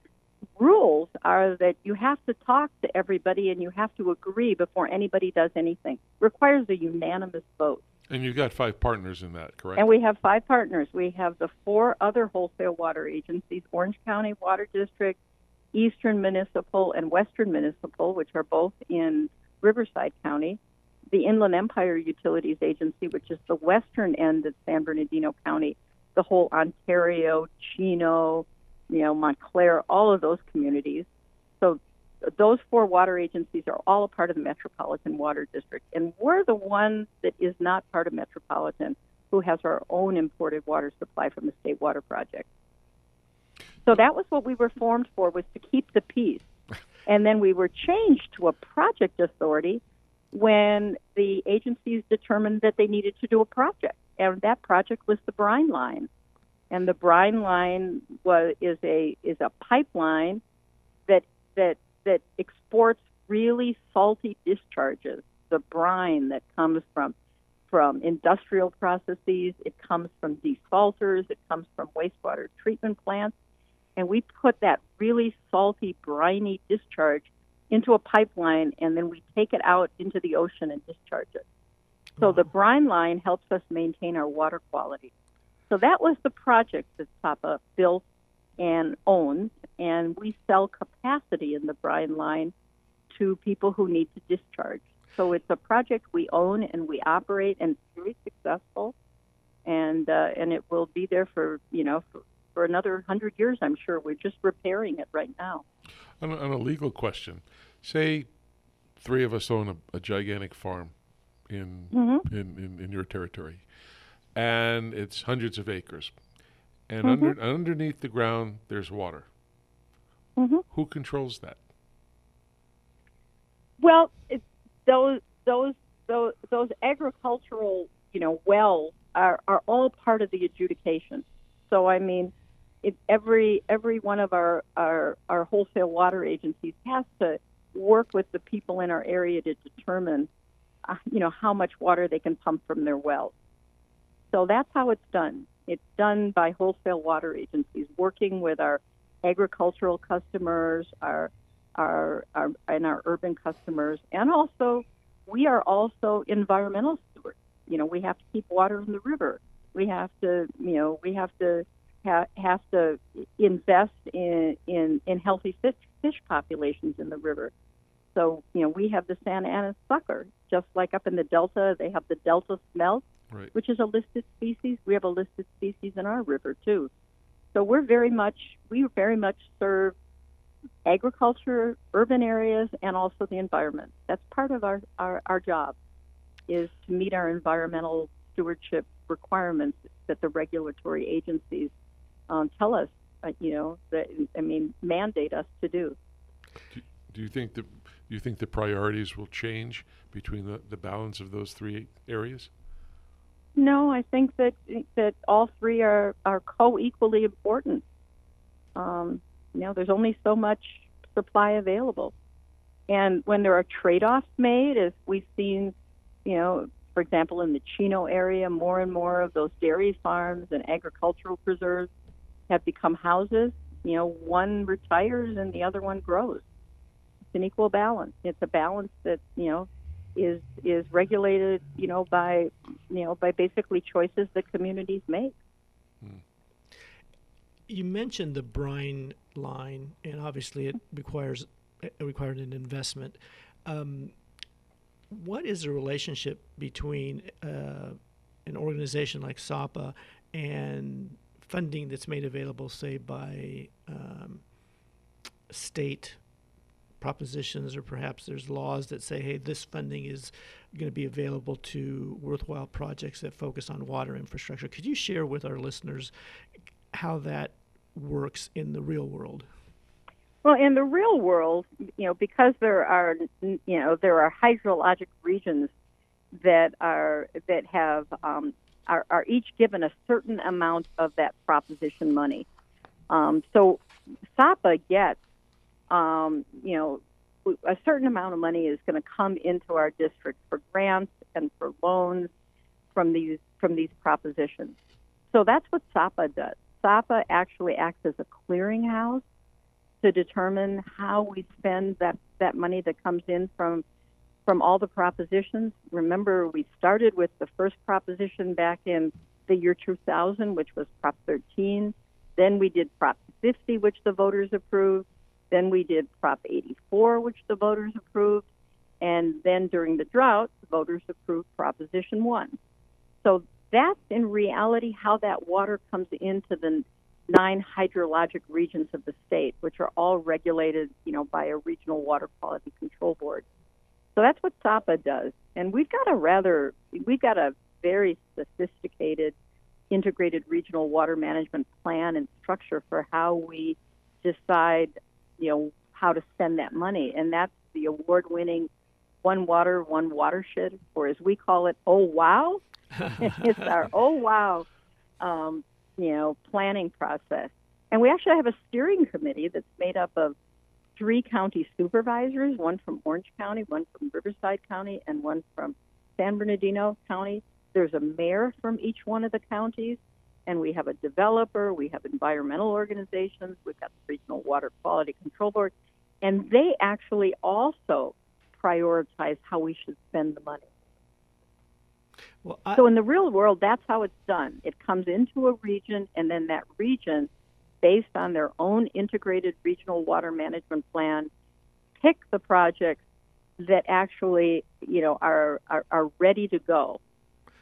Y: rules are that you have to talk to everybody and you have to agree before anybody does anything. Requires a unanimous vote.
R: And you've got five partners in that, correct?
Y: And we have five partners. We have the four other wholesale water agencies Orange County Water District, Eastern Municipal, and Western Municipal, which are both in Riverside County. The Inland Empire Utilities Agency, which is the western end of San Bernardino County, the whole Ontario, Chino, you know, Montclair, all of those communities. So those four water agencies are all a part of the Metropolitan Water District. And we're the one that is not part of Metropolitan who has our own imported water supply from the State Water Project. So that was what we were formed for, was to keep the peace. And then we were changed to a project authority when the agencies determined that they needed to do a project. And that project was the brine line and the brine line was is a is a pipeline that that that exports really salty discharges, the brine that comes from from industrial processes, it comes from desalters, it comes from wastewater treatment plants, and we put that really salty, briny discharge into a pipeline, and then we take it out into the ocean and discharge it. So the brine line helps us maintain our water quality. So that was the project that SAWPA built and owns, and we sell capacity in the brine line to people who need to discharge. So it's a project we own and we operate, and it's very successful. And uh, and it will be there for you know for, for another hundred years. I'm sure. We're just repairing it right now.
R: On a, on a legal question, say three of us own a, a gigantic farm in,
Y: Mhm.
R: in, in in your territory, and it's hundreds of acres, and
Y: Mhm.
R: under underneath the ground there's water.
Y: Mhm.
R: Who controls that?
Y: Well, those those those those agricultural you know wells are are all part of the adjudication. So I mean, it, every every one of our, our our wholesale water agencies has to work with the people in our area to determine uh, you know how much water they can pump from their wells. So that's how it's done. It's done by wholesale water agencies working with our agricultural customers, our our, our and our urban customers, and also we are also environmental stewards. You know, we have to keep water in the river. We have to, you know, we have to ha- have to invest in in, in healthy fish, fish populations in the river. So, you know, we have the Santa Ana sucker, just like up in the Delta, they have the Delta smelt,
R: Right.
Y: which is a listed species. We have a listed species in our river too. So we're very much we very much serve agriculture, urban areas, and also the environment. That's part of our, our, our job is to meet our environmental stewardship requirements that the regulatory agencies um, tell us, uh, you know, that I mean, mandate us to do.
R: Do you think the do you think the priorities will change between the, the balance of those three areas?
Y: No, I think that that all three are are co-equally important. Um, you know, there's only so much supply available, and when there are trade-offs made, as we've seen, you know, for example, in the Chino area, more and more of those dairy farms and agricultural preserves have become houses. You know, one retires and the other one grows. It's an equal balance. It's a balance that you know is is regulated, you know, by you know by basically choices that communities make.
S: You mentioned the brine line, and obviously it requires it required an investment. Um, what is the relationship between uh, an organization like SAWPA and funding that's made available, say, by um, state propositions, or perhaps there's laws that say, hey, this funding is going to be available to worthwhile projects that focus on water infrastructure. Could you share with our listeners how that works in the real world?
Y: Well, in the real world, you know, because there are, you know, there are hydrologic regions that are that have um, are, are each given a certain amount of that proposition money. Um, so SAWPA gets, um, you know, a certain amount of money is going to come into our district for grants and for loans from these from these propositions. So that's what SAWPA does. SAWPA actually acts as a clearinghouse to determine how we spend that, that money that comes in from from all the propositions. Remember, we started with the first proposition back in the year 2000, which was Prop 13. Then we did Prop 50, which the voters approved. Then we did Prop 84, which the voters approved. And then during the drought, the voters approved Proposition 1. So that's in reality how that water comes into the nine hydrologic regions of the state, which are all regulated, you know, by a regional water quality control board. So that's what SAWPA does, and we've got a rather, we've got a very sophisticated, integrated regional water management plan and structure for how we decide, you know, how to spend that money, and that's the award-winning One Water, One Watershed, or as we call it, Oh Wow. it's our Oh Wow um, you know, planning process. And we actually have a steering committee that's made up of three county supervisors, one from Orange County, one from Riverside County, and one from San Bernardino County. There's a mayor from each one of the counties, and we have a developer, we have environmental organizations, we've got the Regional Water Quality Control Board, and they actually also prioritize how we should spend the money.
S: Well, I,
Y: So in the real world, that's how it's done. It comes into a region, and then that region, based on their own integrated regional water management plan, pick the projects that actually, you know, are, are, are ready to go.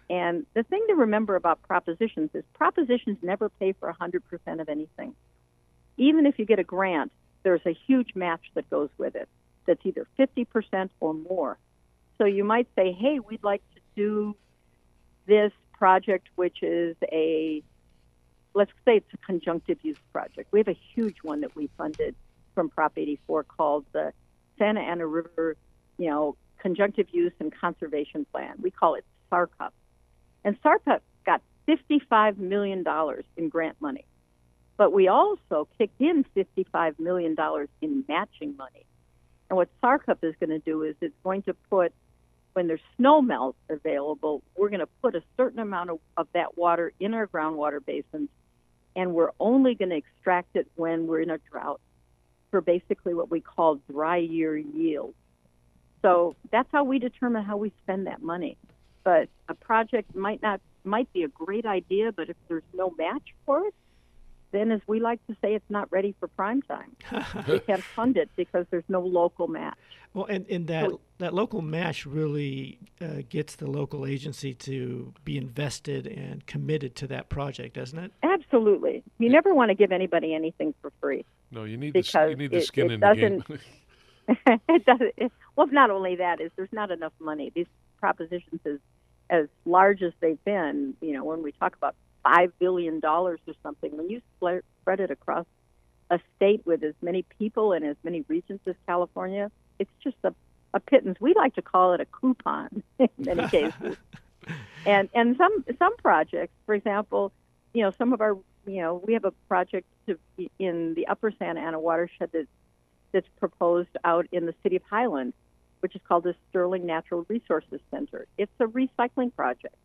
Y: And the thing to remember about propositions is propositions never pay for 100% of anything. Even if you get a grant, there's a huge match that goes with it that's either 50% or more. So you might say, hey, we'd like to do this project, which is a, let's say it's a conjunctive use project. We have a huge one that we funded from Prop 84 called the Santa Ana River, you know, Conjunctive Use and Conservation Plan. We call it SARCUP. And SARCUP got $55 million in grant money. But we also kicked in $55 million in matching money. And what SARCUP is going to do is it's going to put, when there's snow melt available, we're going to put a certain amount of, of that water in our groundwater basins, and we're only going to extract it when we're in a drought for basically what we call dry year yield. So that's how we determine how we spend that money. But a project might not might be a great idea, but if there's no match for it, then as we like to say, it's not ready for prime time. we can't fund it because there's no local match.
S: Well, and, and that that local match really uh, gets the local agency to be invested and committed to that project, doesn't it?
Y: Absolutely. You never want to give anybody anything for free.
R: No, you need
Y: because
R: the, you need the
Y: it,
R: skin
Y: it
R: in the game.
Y: it doesn't. It, well, not only that is there's not enough money. These propositions, as as large as they've been, you know, when we talk about five billion dollars or something, when you spread it across a state with as many people and as many regions as California, it's just a, a pittance. We like to call it a coupon in many cases. and and some some projects, for example, you know, some of our you know we have a project to, in the Upper Santa Ana watershed that that's proposed out in the city of Highland, which is called the Sterling Natural Resources Center. It's a recycling project.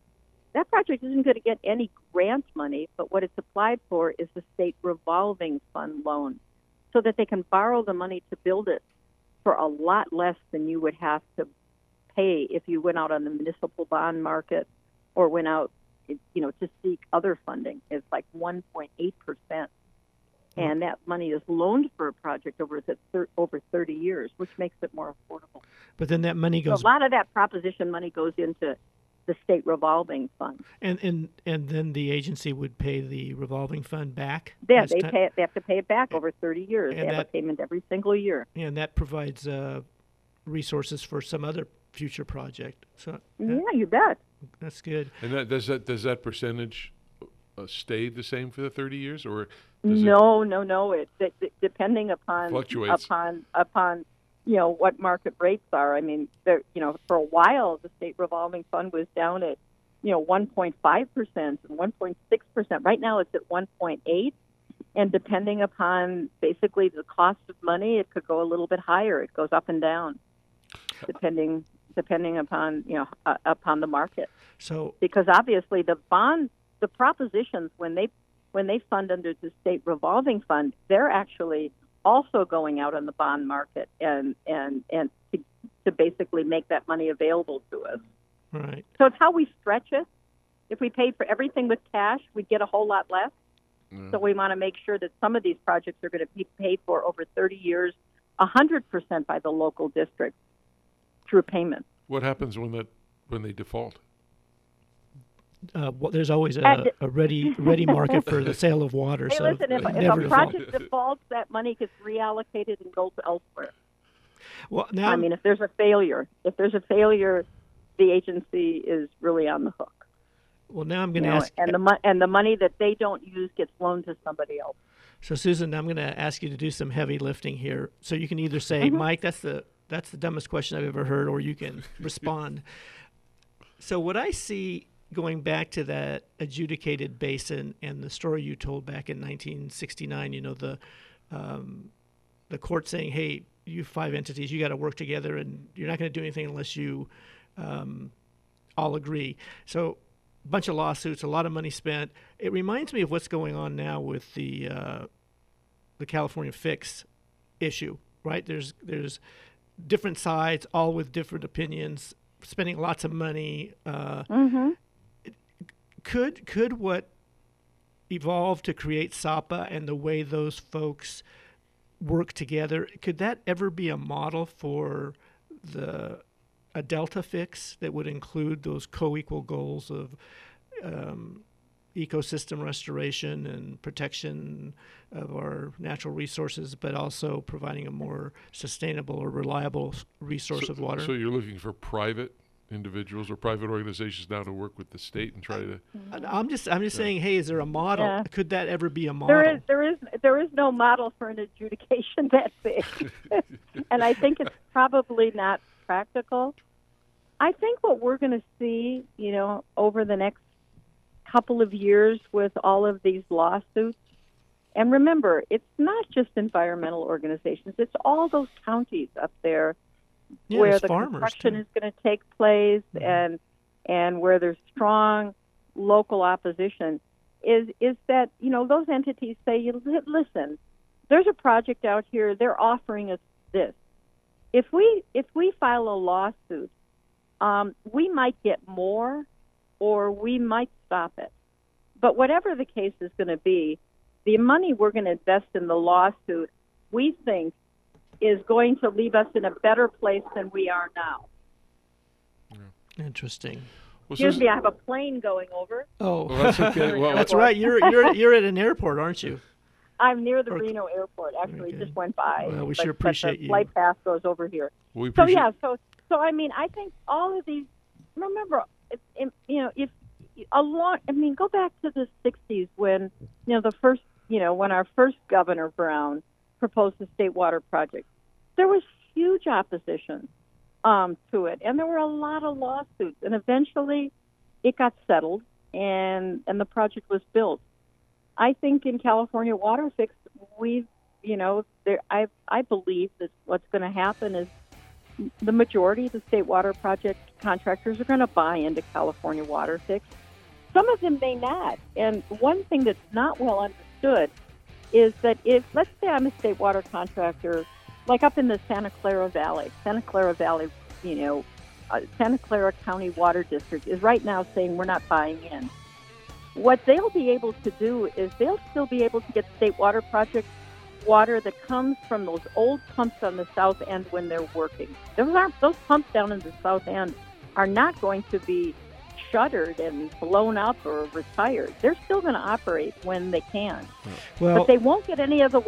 Y: That project isn't going to get any grant money, but what it's applied for is the state revolving fund loan so that they can borrow the money to build it for a lot less than you would have to pay if you went out on the municipal bond market or went out you know to seek other funding. It's like 1.8 percent and that money is loaned for a project over the thir- over 30 years, which makes it more affordable.
S: But then that money
Y: So
S: goes
Y: a lot of that proposition money goes into the state revolving fund.
S: and and and then the agency would pay the revolving fund back.
Y: Yeah, they
S: ti-
Y: pay it, they have to pay it back over 30 years.
S: And
Y: they have
S: that-
Y: a payment every single year.
S: and that provides uh, resources for some other future project. So
Y: Yeah, you bet.
S: that's good.
R: and that, does that does that percentage uh, stay the same for the thirty years, or does it
Y: No, no, no. It, it, it- depending upon
R: Fluctuates.
Y: upon upon you know what market rates are. I mean, there you know for a while the state revolving fund was down at you know 1.5 percent and 1.6 percent. Right now it's at 1.8, and depending upon basically the cost of money, it could go a little bit higher. It goes up and down, depending depending upon you know uh, upon the market
S: So
Y: because obviously the bond the propositions when they when they fund under the state revolving fund they're actually also going out on the bond market and and and to, to basically make that money available to us.
S: Right.
Y: so it's how we stretch it. If we paid for everything with cash we'd get a whole lot less. Mm. So we want to make sure that some of these projects are going to be paid for over 30 years 100% by the local district through payment.
R: What happens when that when they default?
S: Uh, well, there's always a, a ready ready market for the sale of water.
Y: Hey,
S: so
Y: listen, if, if
S: never
Y: a
S: default.
Y: project defaults, that money gets reallocated and goes elsewhere.
S: Well, now
Y: I mean, if there's a failure, if there's a failure, the agency is really on the hook.
S: well, now I'm going to
Y: know,
S: ask.
Y: and the and the money that they don't use gets loaned to somebody else.
S: So, Susan, I'm going to ask you to do some heavy lifting here. So you can either say,
Y: Mhm.
S: Mike, that's the that's the dumbest question I've ever heard, or you can respond. So what I see going back to that adjudicated basin and the story you told back in 1969, you know the um, the court saying, "Hey, you five entities, you got to work together, and you're not going to do anything unless you um, all agree." So a bunch of lawsuits, a lot of money spent. It reminds me of what's going on now with the uh, the California fix issue, right? There's there's different sides, all with different opinions, spending lots of money. Uh,
Y: Mm-hmm.
S: Could could what evolved to create SAWPA and the way those folks work together, could that ever be a model for the a delta fix that would include those co-equal goals of um, ecosystem restoration and protection of our natural resources, but also providing a more sustainable or reliable resource
R: so,
S: of water.
R: So you're looking for private individuals or private organizations now to work with the state and try to.
S: I'm just I'm just saying, hey, is there a model?
Y: Yeah.
S: Could that ever be a model?
Y: There is there is there is no model for an adjudication that big, and I think it's probably not practical. I think what we're going to see, you know, over the next couple of years with all of these lawsuits, and remember, it's not just environmental organizations; it's all those counties up there
S: Yeah,
Y: where the construction
S: too.
Y: is going to take place, and and where there's strong local opposition is is that you know those entities say "You listen there's a project out here they're offering us this. If we if we file a lawsuit um, we might get more or we might stop it. But whatever the case is going to be the money we're going to invest in the lawsuit we think is going to leave us in a better place than we are now
S: Interesting.
Y: excuse me i have a plane going over
S: Oh,
R: Well, that's okay. Well,
S: that's right. You're you're you're at an airport, aren't you?
Y: I'm near the Reno airport. Actually, just went by.
S: Well, we
Y: but,
S: sure
Y: but the
S: appreciate you.
Y: Flight path goes over here.
R: We
Y: so yeah, so so I mean, I think all of these. Remember, it, it, you know, if a long, I mean, go back to the '60s when you know the first, you know, when our first Governor Brown proposed the state water project. There was huge opposition um, to it, and there were a lot of lawsuits, and eventually, it got settled, and and the project was built. I think in California Water Fix, we've, you know, there, I, I believe that what's going to happen is the majority of the state water project contractors are going to buy into California Water Fix. Some of them may not. And one thing that's not well understood is that if, let's say I'm a state water contractor, like up in the Santa Clara Valley, Santa Clara Valley, you know, uh, Santa Clara County Water District is right now saying we're not buying in what they'll be able to do is they'll still be able to get state water project water that comes from those old pumps on the south end when they're working. Those aren't those pumps down in the south end are not going to be shuttered and blown up or retired. They're still going to operate when they can.
S: Well-
Y: but they won't get any of the